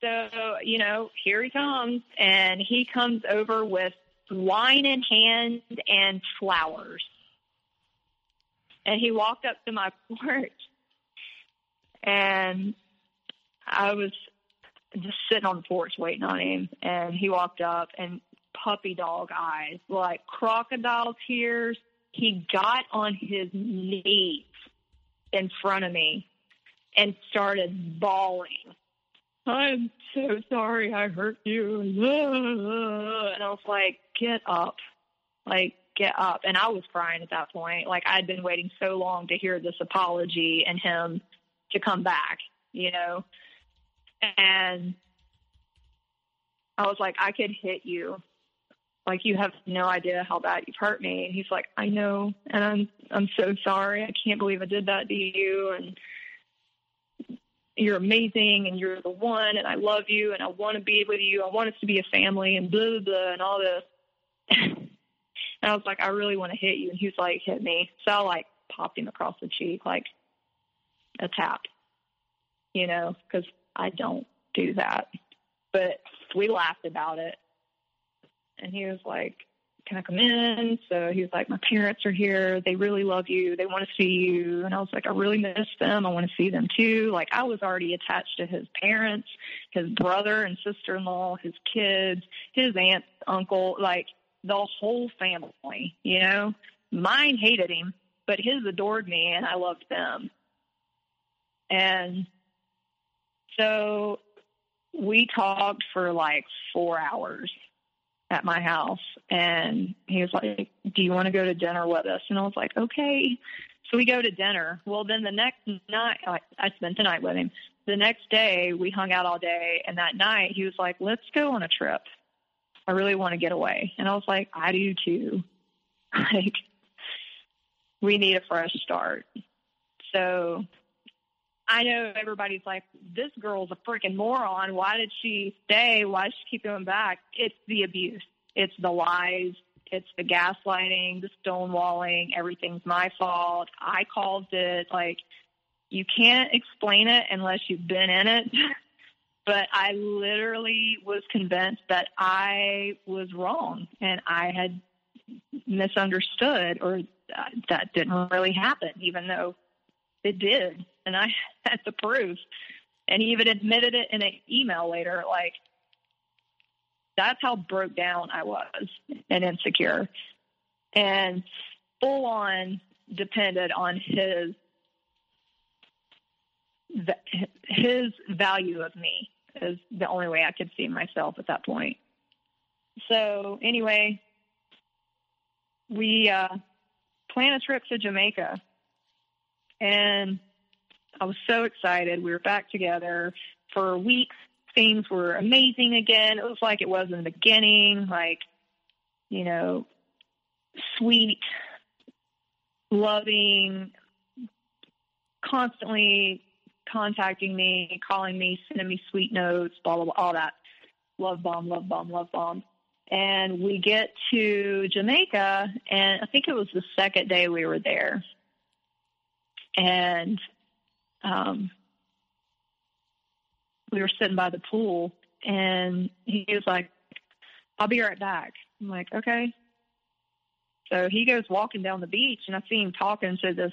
Speaker 2: So, you know, here he comes, and he comes over with wine in hand and flowers. And he walked up to my porch, and I was just sitting on the porch waiting on him. And he walked up, and puppy dog eyes, like crocodile tears. He got on his knees in front of me and started bawling I'm so sorry I hurt you. And I was like, get up. Like, get up. And I was crying at that point. Like, I'd been waiting so long to hear this apology and him to come back, you know? And I was like, I could hit you. Like, you have no idea how bad you've hurt me. And he's like, I know. And I'm, I'm so sorry. I can't believe I did that to you. And, you're amazing and you're the one and I love you and I want to be with you. I want us to be a family and blah, blah, blah and all this. and I was like, I really want to hit you. And he was like, hit me. So I like popped him across the cheek, like a tap, you know, cause I don't do that. But we laughed about it. And he was like, can I come in? So he was like, my parents are here. They really love you. They want to see you. And I was like, I really miss them. I want to see them too. Like I was already attached to his parents, his brother and sister-in-law, his kids, his aunt, uncle, like the whole family, you know, mine hated him, but his adored me and I loved them. And so we talked for like four hours at my house and he was like, Do you want to go to dinner with us? And I was like, Okay. So we go to dinner. Well, then the next night, I I spent the night with him. The next day, we hung out all day. And that night, he was like, Let's go on a trip. I really want to get away. And I was like, I do too. like, we need a fresh start. So I know everybody's like, this girl's a freaking moron. Why did she stay? Why did she keep going back? It's the abuse. It's the lies. It's the gaslighting, the stonewalling. Everything's my fault. I caused it. Like, you can't explain it unless you've been in it. but I literally was convinced that I was wrong and I had misunderstood or uh, that didn't really happen, even though it did and I had the proof. And he even admitted it in an email later. Like, that's how broke down I was and insecure and full on depended on his his value of me is the only way I could see myself at that point. So anyway, we uh, plan a trip to Jamaica, and I was so excited. We were back together for weeks. Things were amazing again. It was like it was in the beginning, like, you know, sweet, loving, constantly contacting me, calling me, sending me sweet notes, blah, blah, blah, all that. Love bomb, love bomb, love bomb. And we get to Jamaica, and I think it was the second day we were there. And um, we were sitting by the pool, and he was like, "I'll be right back." I'm like, "Okay." So he goes walking down the beach, and I see him talking to this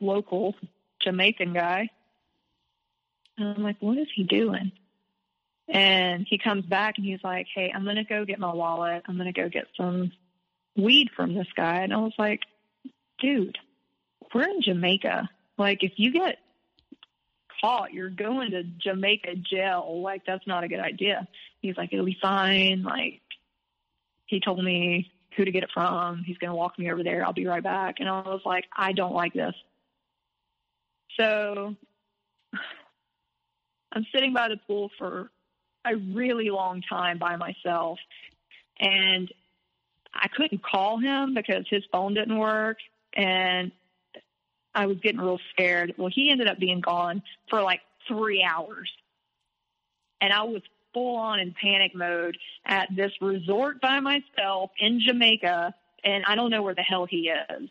Speaker 2: local Jamaican guy. And I'm like, what is he doing? And he comes back and he's like, hey, I'm going to go get my wallet. I'm going to go get some weed from this guy. And I was like, dude, we're in Jamaica. Like, if you get caught, you're going to Jamaica jail. Like, that's not a good idea. He's like, it'll be fine. Like, he told me who to get it from. He's going to walk me over there. I'll be right back. And I was like, I don't like this. So I'm sitting by the pool for a really long time by myself. And I couldn't call him because his phone didn't work. And I was getting real scared. Well, he ended up being gone for like three hours. And I was full on in panic mode at this resort by myself in Jamaica. And I don't know where the hell he is.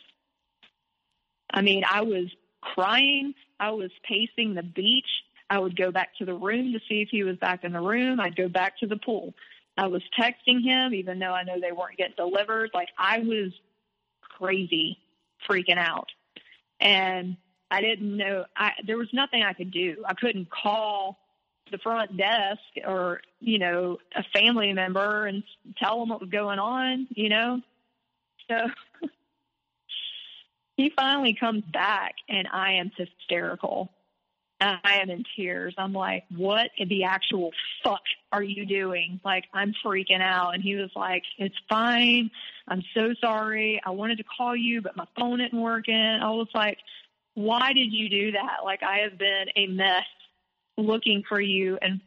Speaker 2: I mean, I was crying. I was pacing the beach. I would go back to the room to see if he was back in the room. I'd go back to the pool. I was texting him, even though I know they weren't getting delivered. Like I was crazy, freaking out. And I didn't know, I, there was nothing I could do. I couldn't call the front desk or, you know, a family member and tell them what was going on, you know? So he finally comes back and I am hysterical. I am in tears. I'm like, what the actual fuck are you doing? Like, I'm freaking out. And he was like, it's fine. I'm so sorry. I wanted to call you, but my phone isn't working. I was like, why did you do that? Like, I have been a mess looking for you and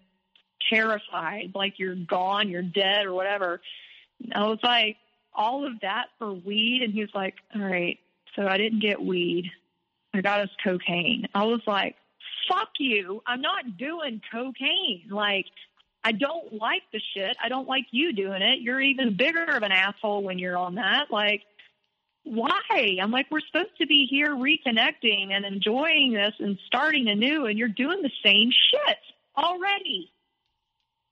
Speaker 2: terrified, like you're gone, you're dead, or whatever. And I was like, all of that for weed. And he was like, all right, so I didn't get weed. I got us cocaine. I was like, fuck you. I'm not doing cocaine. Like, I don't like the shit. I don't like you doing it. You're even bigger of an asshole when you're on that. Like, why? I'm like, we're supposed to be here reconnecting and enjoying this and starting anew, and you're doing the same shit already.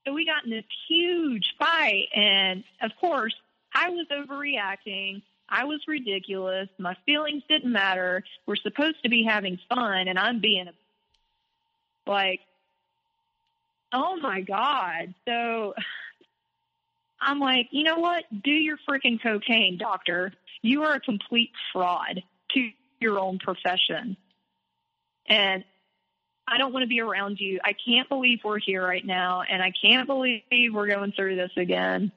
Speaker 2: So we got in this huge fight, and of course, I was overreacting. I was ridiculous. My feelings didn't matter. We're supposed to be having fun, and I'm being like, oh my God. So I'm like, you know what? Do your freaking cocaine, doctor. You are a complete fraud to your own profession. And I don't want to be around you. I can't believe we're here right now, and I can't believe we're going through this again.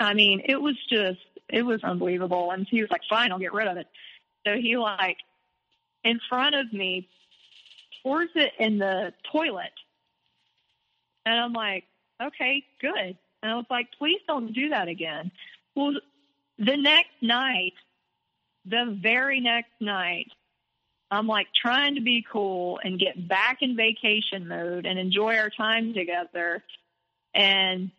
Speaker 2: I mean, it was just it was unbelievable. And he was like, fine, I'll get rid of it. So he like in front of me pours it in the toilet. And I'm like, okay, good. And I was like, please don't do that again. Well, the next night, the very next night, I'm like trying to be cool and get back in vacation mode and enjoy our time together. And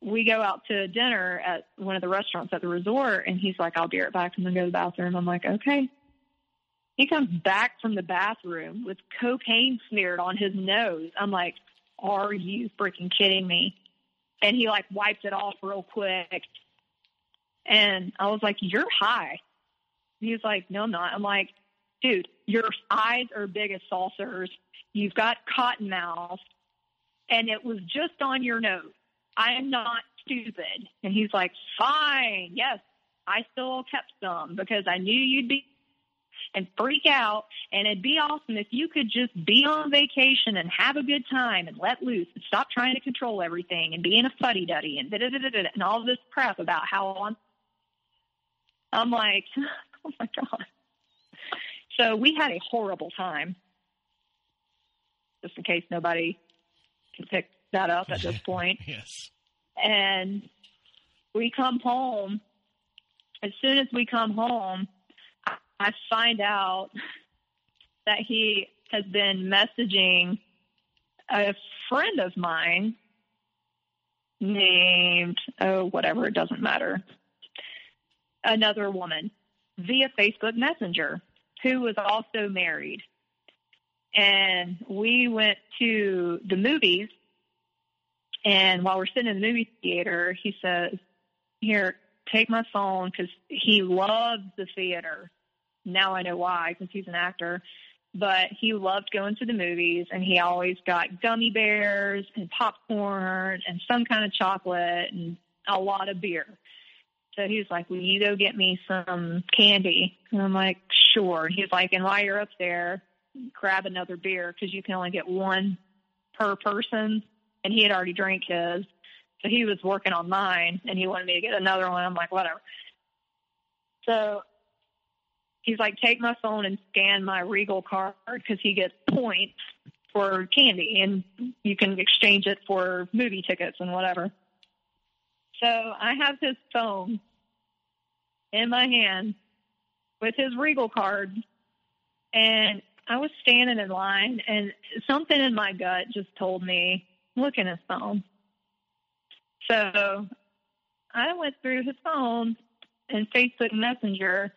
Speaker 2: we go out to dinner at one of the restaurants at the resort and he's like, I'll be right back. I'm going to go to the bathroom. I'm like, okay. He comes back from the bathroom with cocaine smeared on his nose. I'm like, are you freaking kidding me? And he like wiped it off real quick. And I was like, you're high. He was like, no, I'm not. I'm like, dude, your eyes are big as saucers. You've got cotton mouth and it was just on your nose. I am not stupid. And he's like, fine. Yes, I still kept some because I knew you'd be and freak out. And it'd be awesome if you could just be on vacation and have a good time and let loose and stop trying to control everything and be in a fuddy duddy and da da da da and all this crap about how I'm. I'm like, oh my god. So we had a horrible time. Just in case nobody can pick that up at this point.
Speaker 1: yes.
Speaker 2: And we come home. As soon as we come home, I find out that he has been messaging a friend of mine named, oh, whatever, it doesn't matter, another woman via Facebook Messenger who was also married. and we went to the movies. And while we're sitting in the movie theater, he says, "Here, take my phone," because he loves the theater. Now I know why, because he's an actor. But he loved going to the movies, and he always got gummy bears and popcorn and some kind of chocolate and a lot of beer. So he was like, Will you go get me some candy? And I'm like, Sure. He's like, And while you're up there, grab another beer because you can only get one per person. And he had already drank his. So he was working on mine and he wanted me to get another one. I'm like, Whatever. So he's like, Take my phone and scan my Regal card because he gets points for candy and you can exchange it for movie tickets and whatever. So I have his phone in my hand with his Regal card, and I was standing in line, and something in my gut just told me, look in his phone. So I went through his phone and Facebook Messenger,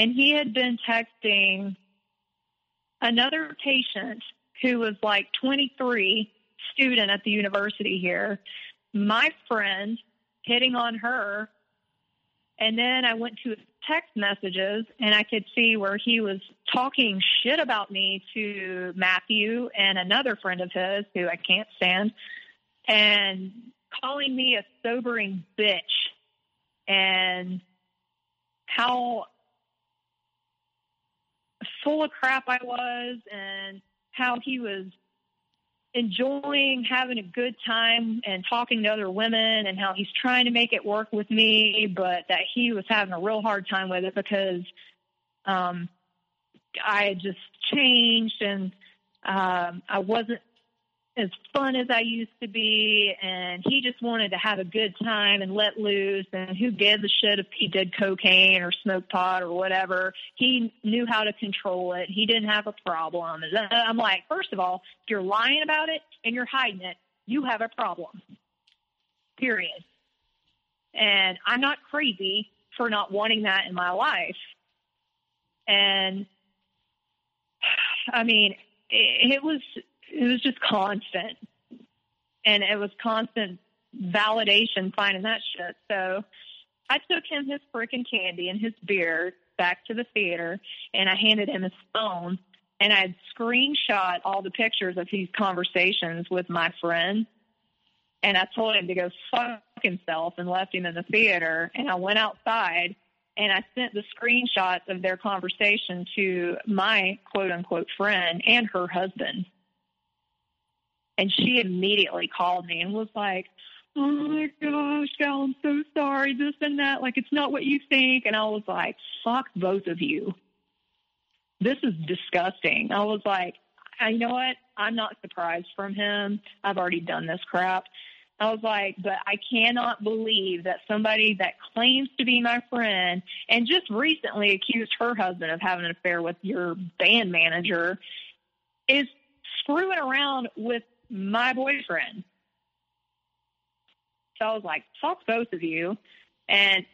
Speaker 2: and he had been texting another patient who was like 23, student at the university here, my friend, hitting on her. And then I went to text messages and I could see where he was talking shit about me to Matthew and another friend of his who I can't stand and calling me a sobering bitch and how full of crap I was and how he was enjoying having a good time and talking to other women and how he's trying to make it work with me, but that he was having a real hard time with it because um, I had just changed and um, I wasn't as fun as I used to be, and he just wanted to have a good time and let loose. And who gives a shit if he did cocaine or smoked pot or whatever? He knew how to control it. He didn't have a problem. And I'm like, first of all, if you're lying about it and you're hiding it, you have a problem. Period. And I'm not crazy for not wanting that in my life. And I mean, it, it was it was just constant. And it was constant validation finding that shit. So I took him his freaking candy and his beer back to the theater and I handed him his phone and I had screenshot all the pictures of these conversations with my friend. And I told him to go fuck himself and left him in the theater. And I went outside and I sent the screenshots of their conversation to my quote unquote friend and her husband. And she immediately called me and was like, Oh my gosh, Gal, I'm so sorry, this and that. Like, it's not what you think. And I was like, fuck both of you. This is disgusting. I was like, you know what? I'm not surprised from him. I've already done this crap. I was like, but I cannot believe that somebody that claims to be my friend and just recently accused her husband of having an affair with your band manager is screwing around with my boyfriend. So I was like, fuck both of you. And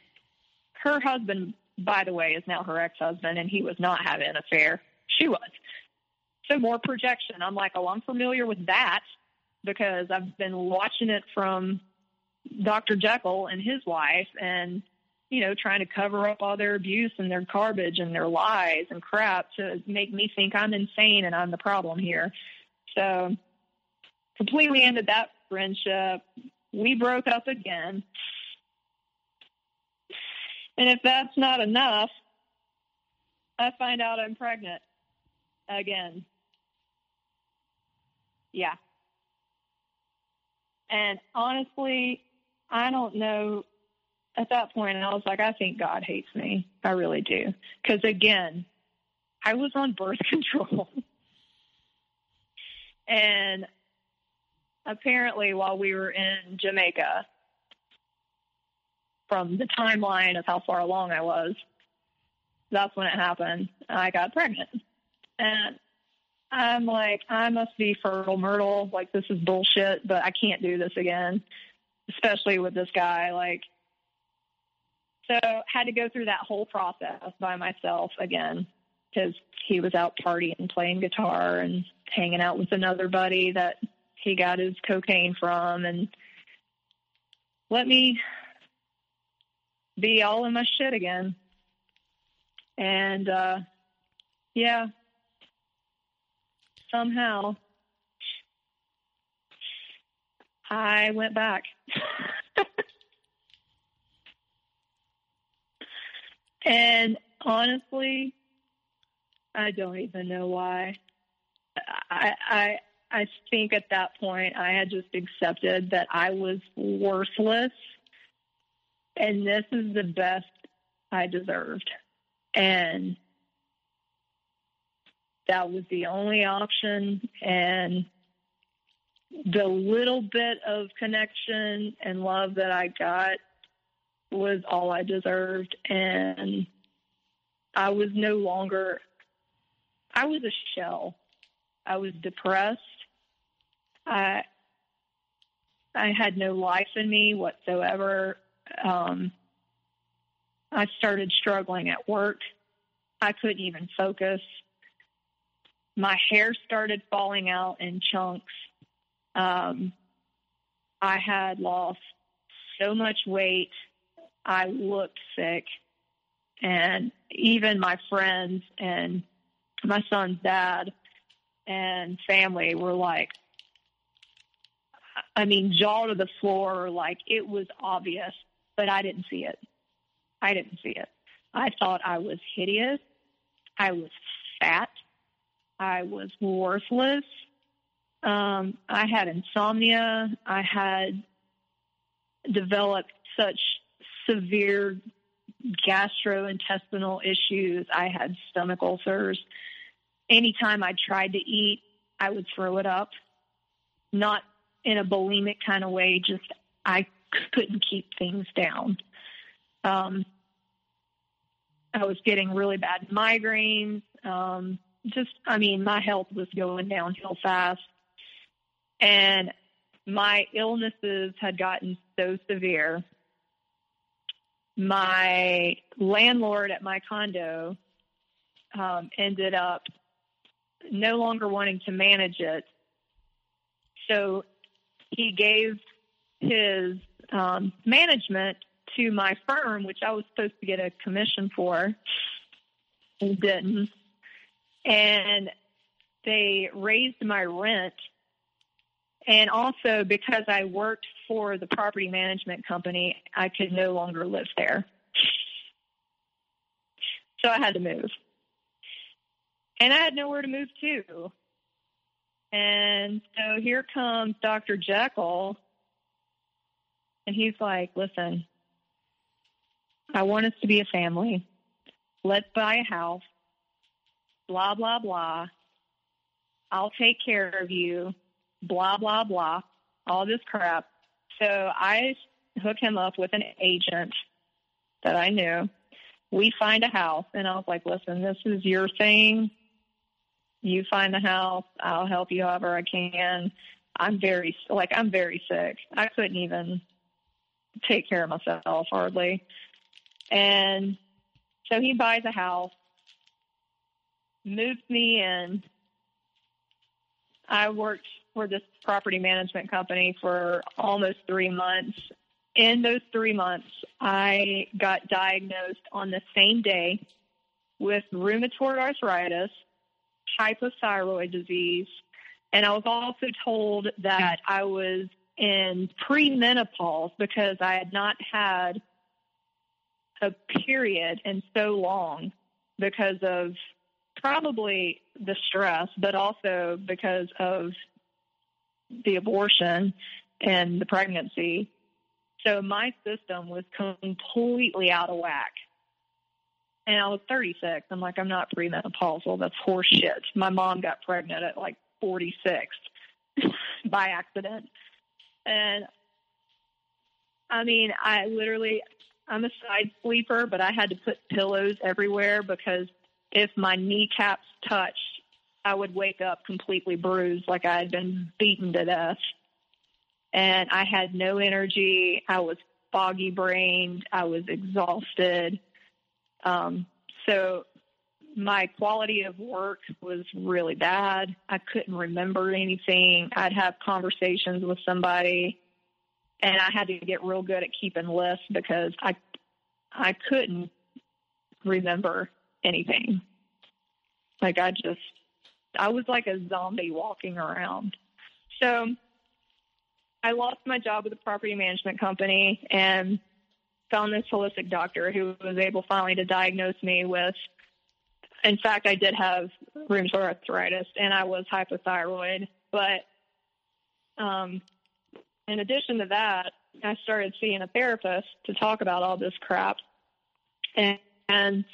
Speaker 2: her husband, by the way, is now her ex husband, and he was not having an affair. She was. So more projection. I'm like, oh, I'm familiar with that because I've been watching it from Dr. Jekyll and his wife and, you know, trying to cover up all their abuse and their garbage and their lies and crap to make me think I'm insane and I'm the problem here. So completely ended that friendship. We broke up again. And if that's not enough, I find out I'm pregnant again. Yeah. And honestly, I don't know. At that point, I was like, I think God hates me. I really do. Because again, I was on birth control. and apparently while we were in Jamaica, from the timeline of how far along I was, that's when it happened. I got pregnant. And I'm like, I must be fertile myrtle. Like, this is bullshit, but I can't do this again, especially with this guy. Like, so had to go through that whole process by myself again because he was out partying, playing guitar, and hanging out with another buddy that he got his cocaine from, and let me be all in my shit again. And uh, yeah, somehow I went back. and honestly, I don't even know why. I, I I think at that point I had just accepted that I was worthless and this is the best I deserved. And that was the only option and the little bit of connection and love that I got was all I deserved and I was no longer I was a shell. I was depressed. I I had no life in me whatsoever. Um, I started struggling at work. I couldn't even focus. My hair started falling out in chunks. Um, I had lost so much weight. I looked sick. And even my friends and my son's dad and family were like, I mean, jaw to the floor, like it was obvious, but I didn't see it. I didn't see it. I thought I was hideous. I was fat. I was worthless. Um, I had insomnia. I had developed such severe gastrointestinal issues. I had stomach ulcers. Anytime I tried to eat, I would throw it up. Not in a bulimic kind of way, just I couldn't keep things down. Um, I was getting really bad migraines. Um, just, I mean, my health was going downhill fast. And my illnesses had gotten so severe. My landlord at my condo um, ended up no longer wanting to manage it. So he gave his um, management to my firm, which I was supposed to get a commission for, and didn't. And they raised my rent. And also, because I worked for the property management company, I could no longer live there. So I had to move. And I had nowhere to move to. And so here comes Dr. Jekyll, and he's like, listen, I want us to be a family. Let's buy a house. Blah, blah, blah. I'll take care of you. Blah, blah, blah. All this crap. So I hook him up with an agent that I knew. We find a house, and I was like, listen, this is your thing you find the house. I'll help you however I can. I'm very like I'm very sick. I couldn't even take care of myself hardly. And so he buys a house, moves me in. I worked for this property management company for almost three months. In those three months, I got diagnosed on the same day with rheumatoid arthritis hypothyroid disease. And I was also told that I was in premenopause because I had not had a period in so long because of probably the stress, but also because of the abortion and the pregnancy. So my system was completely out of whack and I was 36. I'm like, I'm not premenopausal. That's horseshit. My mom got pregnant at like 46 by accident. And I mean, I literally, I'm a side sleeper, but I had to put pillows everywhere because if my kneecaps touched, I would wake up completely bruised, like I had been beaten to death. And I had no energy. I was foggy brained. I was exhausted. Um, so my quality of work was really bad. I couldn't remember anything. I'd have conversations with somebody and I had to get real good at keeping lists because I I couldn't remember anything. Like I just I was like a zombie walking around. So I lost my job with a property management company and found this holistic doctor who was able finally to diagnose me with in fact I did have rheumatoid arthritis and I was hypothyroid, but um in addition to that, I started seeing a therapist to talk about all this crap. And, and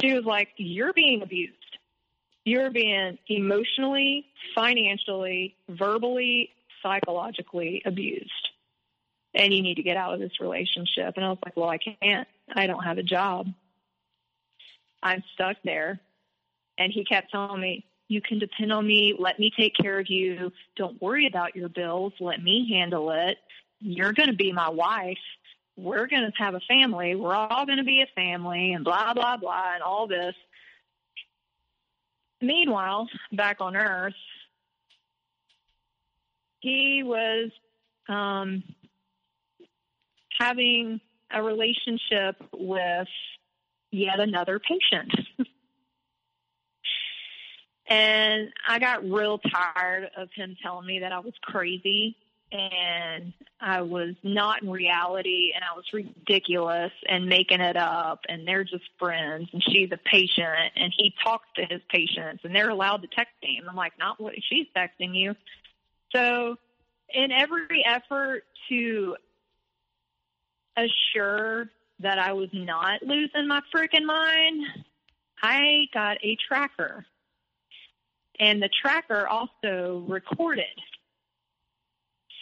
Speaker 2: she was like, You're being abused. You're being emotionally, financially, verbally, psychologically abused. And you need to get out of this relationship. And I was like, Well, I can't. I don't have a job. I'm stuck there. And he kept telling me, you can depend on me. Let me take care of you. Don't worry about your bills. Let me handle it. You're going to be my wife. We're going to have a family. We're all going to be a family and blah, blah, blah, and all this. Meanwhile, back on Earth, he was um, having a relationship with yet another patient. And I got real tired of him telling me that I was crazy and I was not in reality and I was ridiculous and making it up and they're just friends and she's a patient and he talks to his patients and they're allowed to text him. I'm like, not what she's texting you. So in every effort to assure that I was not losing my freaking mind, I got a tracker and the tracker also recorded.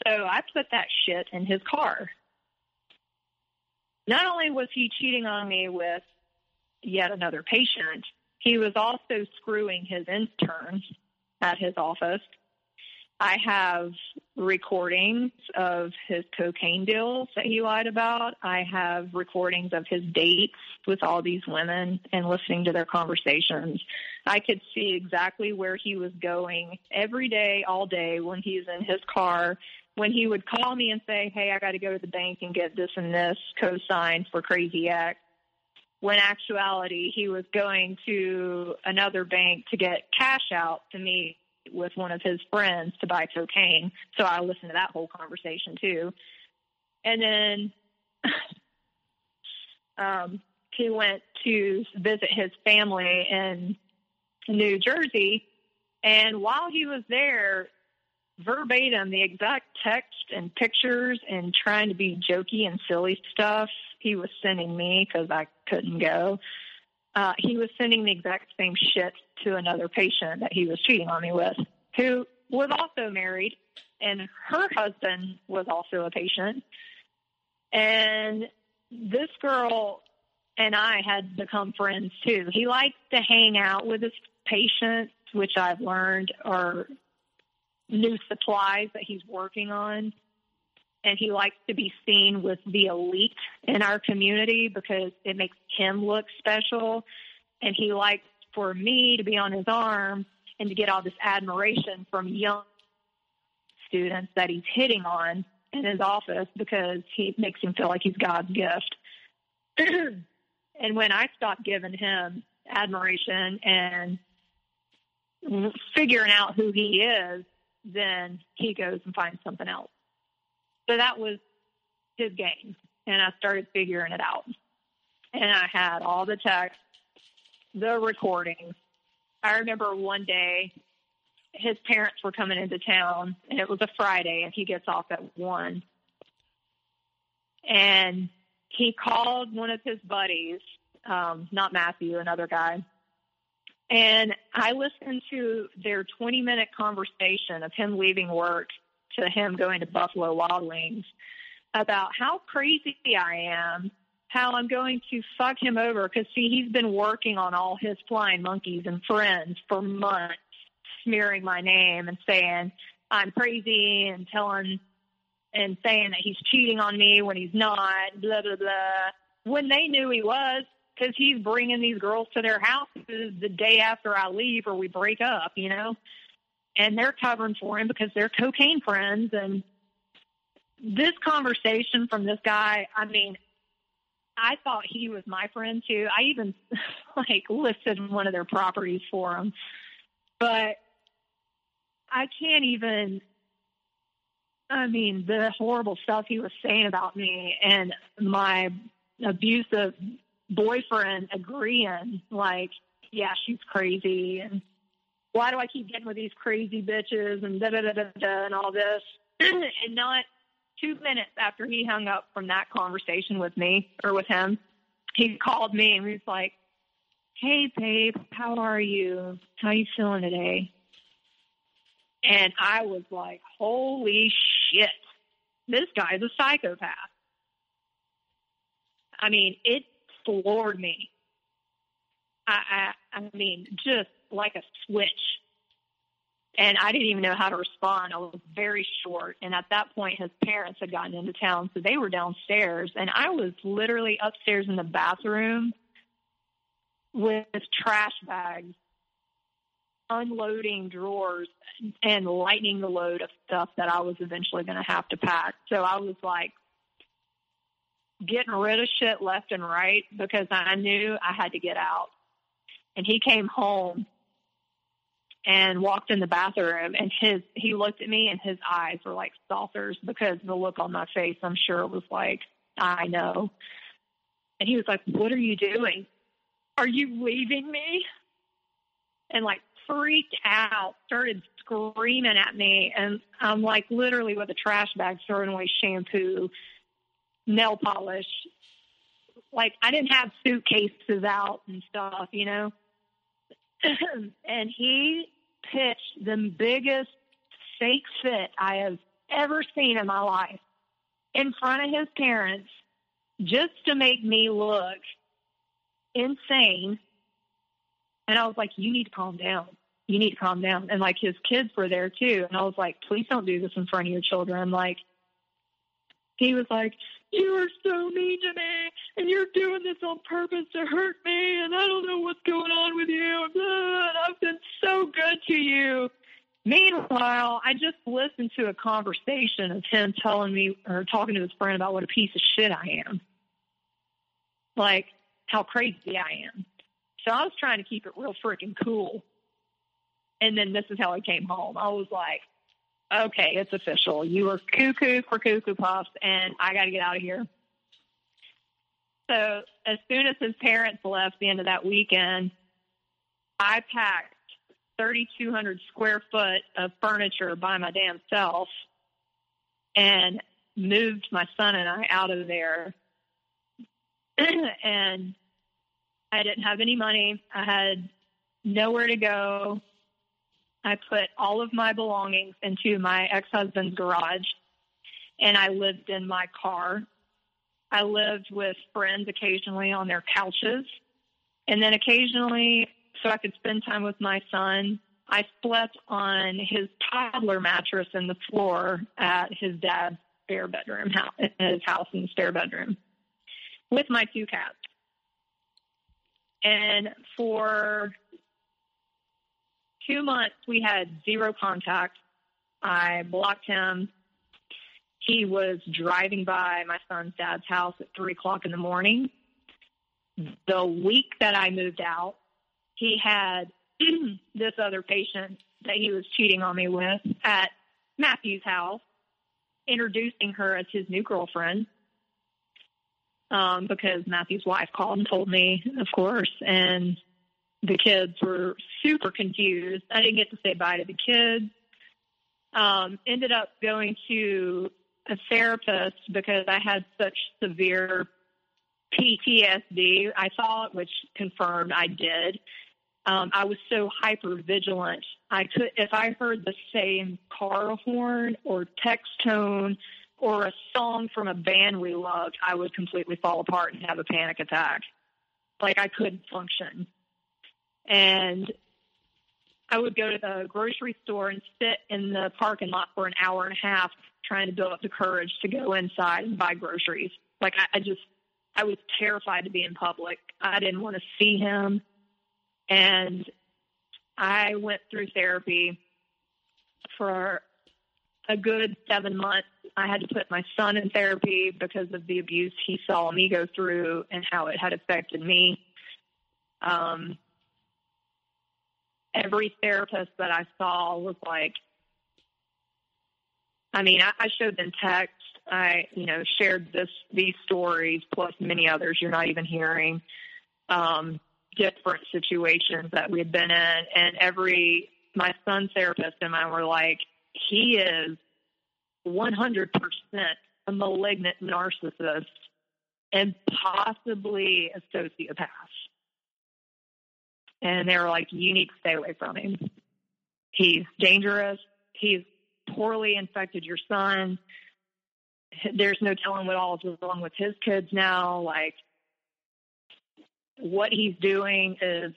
Speaker 2: So I put that shit in his car. Not only was he cheating on me with yet another patient, he was also screwing his intern at his office. I have recordings of his cocaine deals that he lied about. I have recordings of his dates with all these women and listening to their conversations. I could see exactly where he was going every day, all day when he's in his car. When he would call me and say, Hey, I got to go to the bank and get this and this co-signed for Crazy X. When actuality, he was going to another bank to get cash out to meet with one of his friends to buy cocaine. So I listened to that whole conversation too. And then um, he went to visit his family in New Jersey. And while he was there, verbatim, the exact text and pictures and trying to be jokey and silly stuff he was sending me because I couldn't go. Uh, he was sending the exact same shit to another patient that he was cheating on me with, who was also married, and her husband was also a patient. And this girl and I had become friends too. He likes to hang out with his patients, which I've learned are new supplies that he's working on. And he likes to be seen with the elite in our community because it makes him look special. And he likes for me to be on his arm and to get all this admiration from young students that he's hitting on in his office because he makes him feel like he's God's gift. and when I stopped giving him admiration and figuring out who he is, then he goes and finds something else. So that was his game. And I started figuring it out. And I had all the texts, the recordings. I remember one day his parents were coming into town and it was a Friday and he gets off at one. And he called one of his buddies, um, not Matthew, another guy, and I listened to their 20 minute conversation of him leaving work to him going to Buffalo Wild Wings about how crazy I am, how I'm going to fuck him over. Because, see, he's been working on all his flying monkeys and friends for months, smearing my name and saying I'm crazy and telling and saying that he's cheating on me when he's not, blah, blah, blah. When they knew he was, because he's bringing these girls to their houses the day after I leave or we break up, you know, and they're covering for him because they're cocaine friends. And this conversation from this guy, I mean, I thought he was my friend too. I even like listed one of their properties for him, but I can't even. I mean, the horrible stuff he was saying about me and my abusive boyfriend agreeing, like, yeah, she's crazy, and why do I keep getting with these crazy bitches and da da da da da and all this, and not two minutes after he hung up from that conversation with me or with him, he called me and he was like, Hey babe, how are you? How you feeling today? And I was like, Holy shit. This guy's a psychopath. I mean, it floored me. I, I I mean, just like a switch and I didn't even know how to respond. I was very short. And at that point, his parents had gotten into town, so they were downstairs. And I was literally upstairs in the bathroom with trash bags, unloading drawers and lightening the load of stuff that I was eventually going to have to pack. So I was like getting rid of shit left and right because I knew I had to get out. And he came home and walked in the bathroom and his he looked at me and his eyes were like saucers because the look on my face I'm sure was like I know. And he was like, "What are you doing? Are you leaving me?" And like freaked out, started screaming at me and I'm like literally with a trash bag throwing away shampoo, nail polish. Like I didn't have suitcases out and stuff, you know. and he pitched the biggest fake fit I have ever seen in my life in front of his parents just to make me look insane. And I was like, you need to calm down. You need to calm down. And like his kids were there too. And I was like, please don't do this in front of your children. Like, he was like, you are so mean to me and you're doing this on purpose to hurt me and I don't know what's going on with you I've been so good to you. Meanwhile, I just listened to a conversation of him telling me or talking to his friend about what a piece of shit I am. Like how crazy I am. So I was trying to keep it real freaking cool. And then this is how I came home. I was like, okay, it's official. You were cuckoo for Cocoa Puffs, and I got to get out of here. So as soon as his parents left the end of that weekend, I packed 3,200 square foot of furniture by my damn self and moved my son and I out of there. and I didn't have any money. I had nowhere to go. I put all of my belongings into my ex husband's garage and I lived in my car. I lived with friends occasionally on their couches. And then occasionally, so I could spend time with my son, I slept on his toddler mattress in the floor at his dad's spare bedroom house, his house in the spare bedroom with my two cats. And for two months, we had zero contact. I blocked him. He was driving by my son's dad's house at three o'clock in the morning. The week that I moved out, he had this other patient that he was cheating on me with at Matthew's house, introducing her as his new girlfriend. Um, because Matthew's wife called and told me, of course, and the kids were super confused. I didn't get to say bye to the kids. Um, ended up going to a therapist because I had such severe PTSD. I thought, which confirmed I did. Um, I was so hyper vigilant. I could, if I heard the same car horn or text tone or a song from a band we loved, I would completely fall apart and have a panic attack. Like I couldn't function and I would go to the grocery store and sit in the parking lot for an hour and a half trying to build up the courage to go inside and buy groceries. Like I, I just I was terrified to be in public. I didn't want to see him. And I went through therapy for a good seven months. I had to put my son in therapy because of the abuse he saw me go through and how it had affected me. Um, every therapist that I saw was like, I mean, I, I showed them text. I, you know, shared this these stories plus many others you're not even hearing. Um, different situations that we had been in, and every my son's therapist and I were like, he is 100% a malignant narcissist and possibly a sociopath. And they were like, you need to stay away from him. He's dangerous. He's poorly infected your son. There's no telling what all is wrong with his kids now. Like, what he's doing is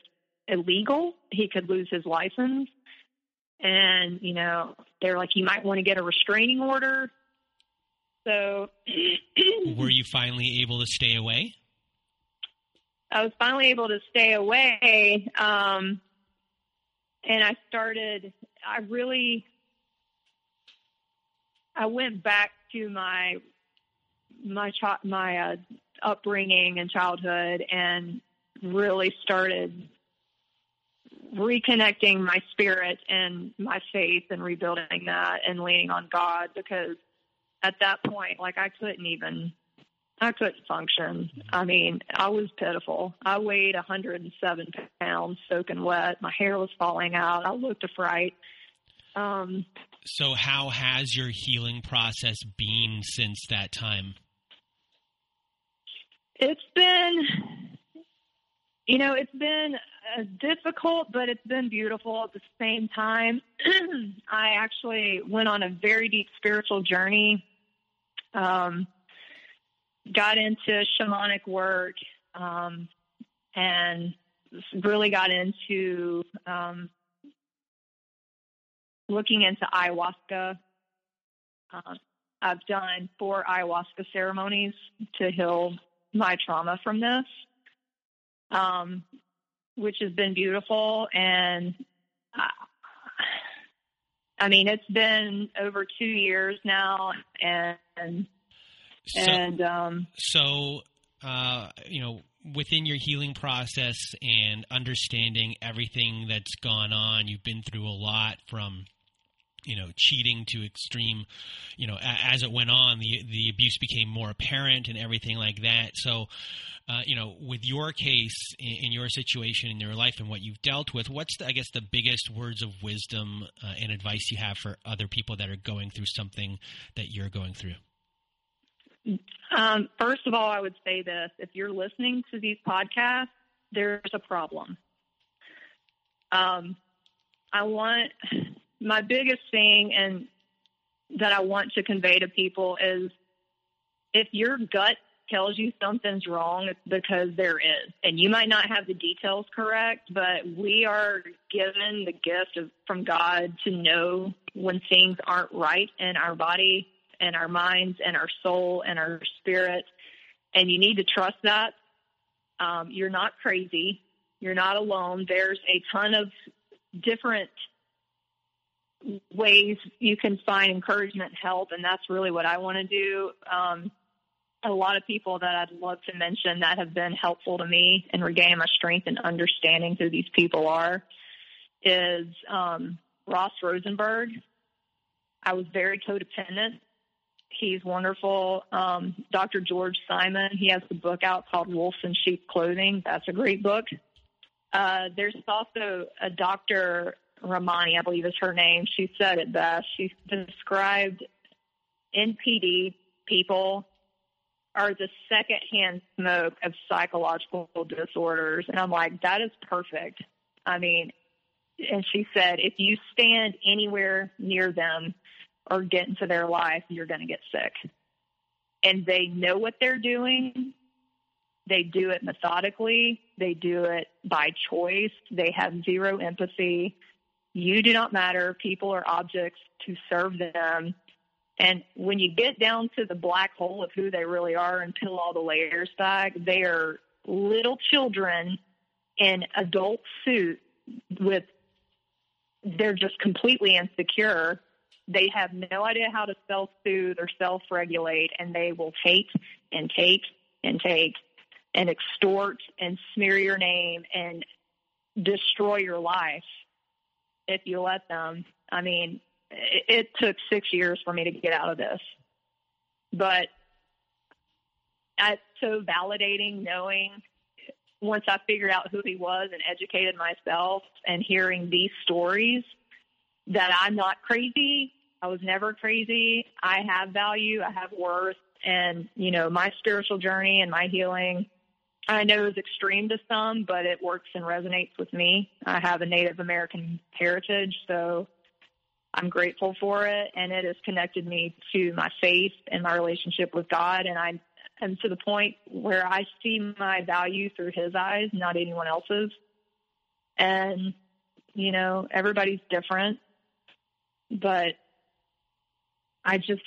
Speaker 2: illegal. He could lose his license. And, you know, they're like, you might want to get a restraining order. So,
Speaker 1: were you finally able to stay away?
Speaker 2: I was finally able to stay away. Um, and I started, I really, I went back to my, my, ch- my uh, upbringing and childhood and really started reconnecting my spirit and my faith and rebuilding that and leaning on God because at that point, like I couldn't even, I couldn't function. I mean, I was pitiful. I weighed 107 pounds, soaking wet. My hair was falling out. I looked a fright. Um,
Speaker 1: so, how has your healing process been since that time?
Speaker 2: It's been, you know, it's been uh, difficult, but it's been beautiful at the same time. I actually went on a very deep spiritual journey. Um, got into shamanic work um, and really got into um, looking into ayahuasca. Uh, I've done four ayahuasca ceremonies to heal my trauma from this. Um, which has been beautiful. And uh, I mean, it's been over two years now, and so, and um,
Speaker 1: so uh, you know, within your healing process and understanding everything that's gone on, you've been through a lot from you know cheating to extreme you know as it went on the the abuse became more apparent and everything like that so uh, you know, with your case in, in, your situation in your life and what you've dealt with, what's the, I guess the biggest words of wisdom uh, and advice you have for other people that are going through something that you're going through?
Speaker 2: Um, first of all, I would say this: if you're listening to these podcasts, there's a problem. Um, I want my biggest thing and that I want to convey to people is if your gut tells you something's wrong, it's because there is. And you might not have the details correct, but we are given the gift of, from God to know when things aren't right in our body and our minds and our soul and our spirit. And you need to trust that. Um, you're not crazy. You're not alone. There's a ton of different ways you can find encouragement help, and that's really what I want to do. Um, a lot of people that I'd love to mention that have been helpful to me in regaining my strength and understanding who these people are is um, Ross Rosenberg. I was very codependent. He's wonderful. Um, Dr. George Simon, he has a book out called Wolves in Sheep Clothing. That's a great book. Uh, there's also a Dr. Ramani, I believe is her name. She said it best. She described NPD people are the secondhand smoke of psychological disorders. And I'm like, that is perfect. I mean, and she said, if you stand anywhere near them or get into their life, you're going to get sick. And they know what they're doing. They do it methodically. They do it by choice. They have zero empathy. You do not matter. People are objects to serve them And when you get down to the black hole of who they really are and peel all the layers back, they are little children in adult suits with they're just completely insecure. They have no idea how to self soothe or self regulate, and they will take and take and take and extort and smear your name and destroy your life if you let them. I mean, it, it took six years for me to get out of this, but it's so validating knowing once I figured out who he was and educated myself and hearing these stories that I'm not crazy. I was never crazy. I have value. I have worth. And, you know, my spiritual journey and my healing, I know is extreme to some, but it works and resonates with me. I have a Native American heritage, so I'm grateful for it. And it has connected me to my faith and my relationship with God. And I and to the point where I see my value through his eyes, not anyone else's. And, you know, everybody's different, but I just,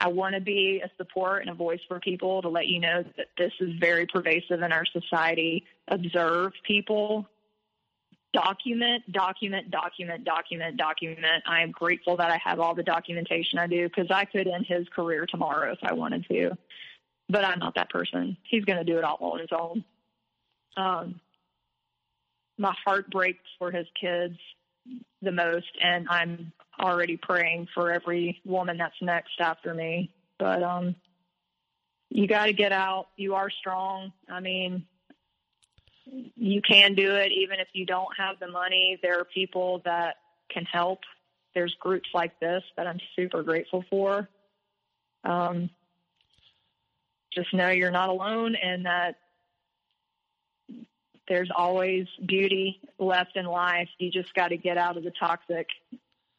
Speaker 2: I want to be a support and a voice for people to let you know that this is very pervasive in our society. Observe people, document, document, document, document, document. I am grateful that I have all the documentation I do because I could end his career tomorrow if I wanted to but I'm not that person. He's going to do it all on his own. Um, my heart breaks for his kids the most, and I'm already praying for every woman that's next after me. But um, you got to get out. You are strong. I mean, you can do it even if you don't have the money. There are people that can help. There's groups like this that I'm super grateful for. Um, just know you're not alone and that there's always beauty left in life. You just got to get out of the toxic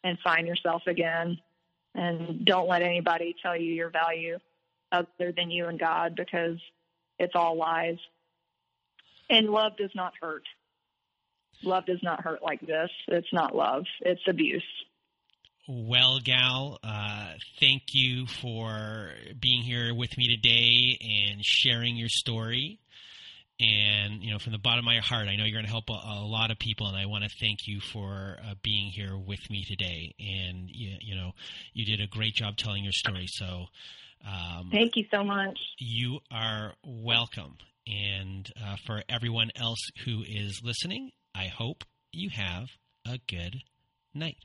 Speaker 2: and find yourself again. And don't let anybody tell you your value other than you and God because it's all lies. And love does not hurt. Love does not hurt like this. It's not love, it's abuse.
Speaker 1: Well, Gal, uh, thank you for being here with me today and sharing your story. And, you know, from the bottom of my heart, I know you're going to help a, a, lot of people, and I want to thank you for uh, being here with me today. And, you, you, know, you did a great job telling your story. So,
Speaker 2: um, thank you so much.
Speaker 1: You are welcome. And uh, for everyone else who is listening, I hope you have a good night.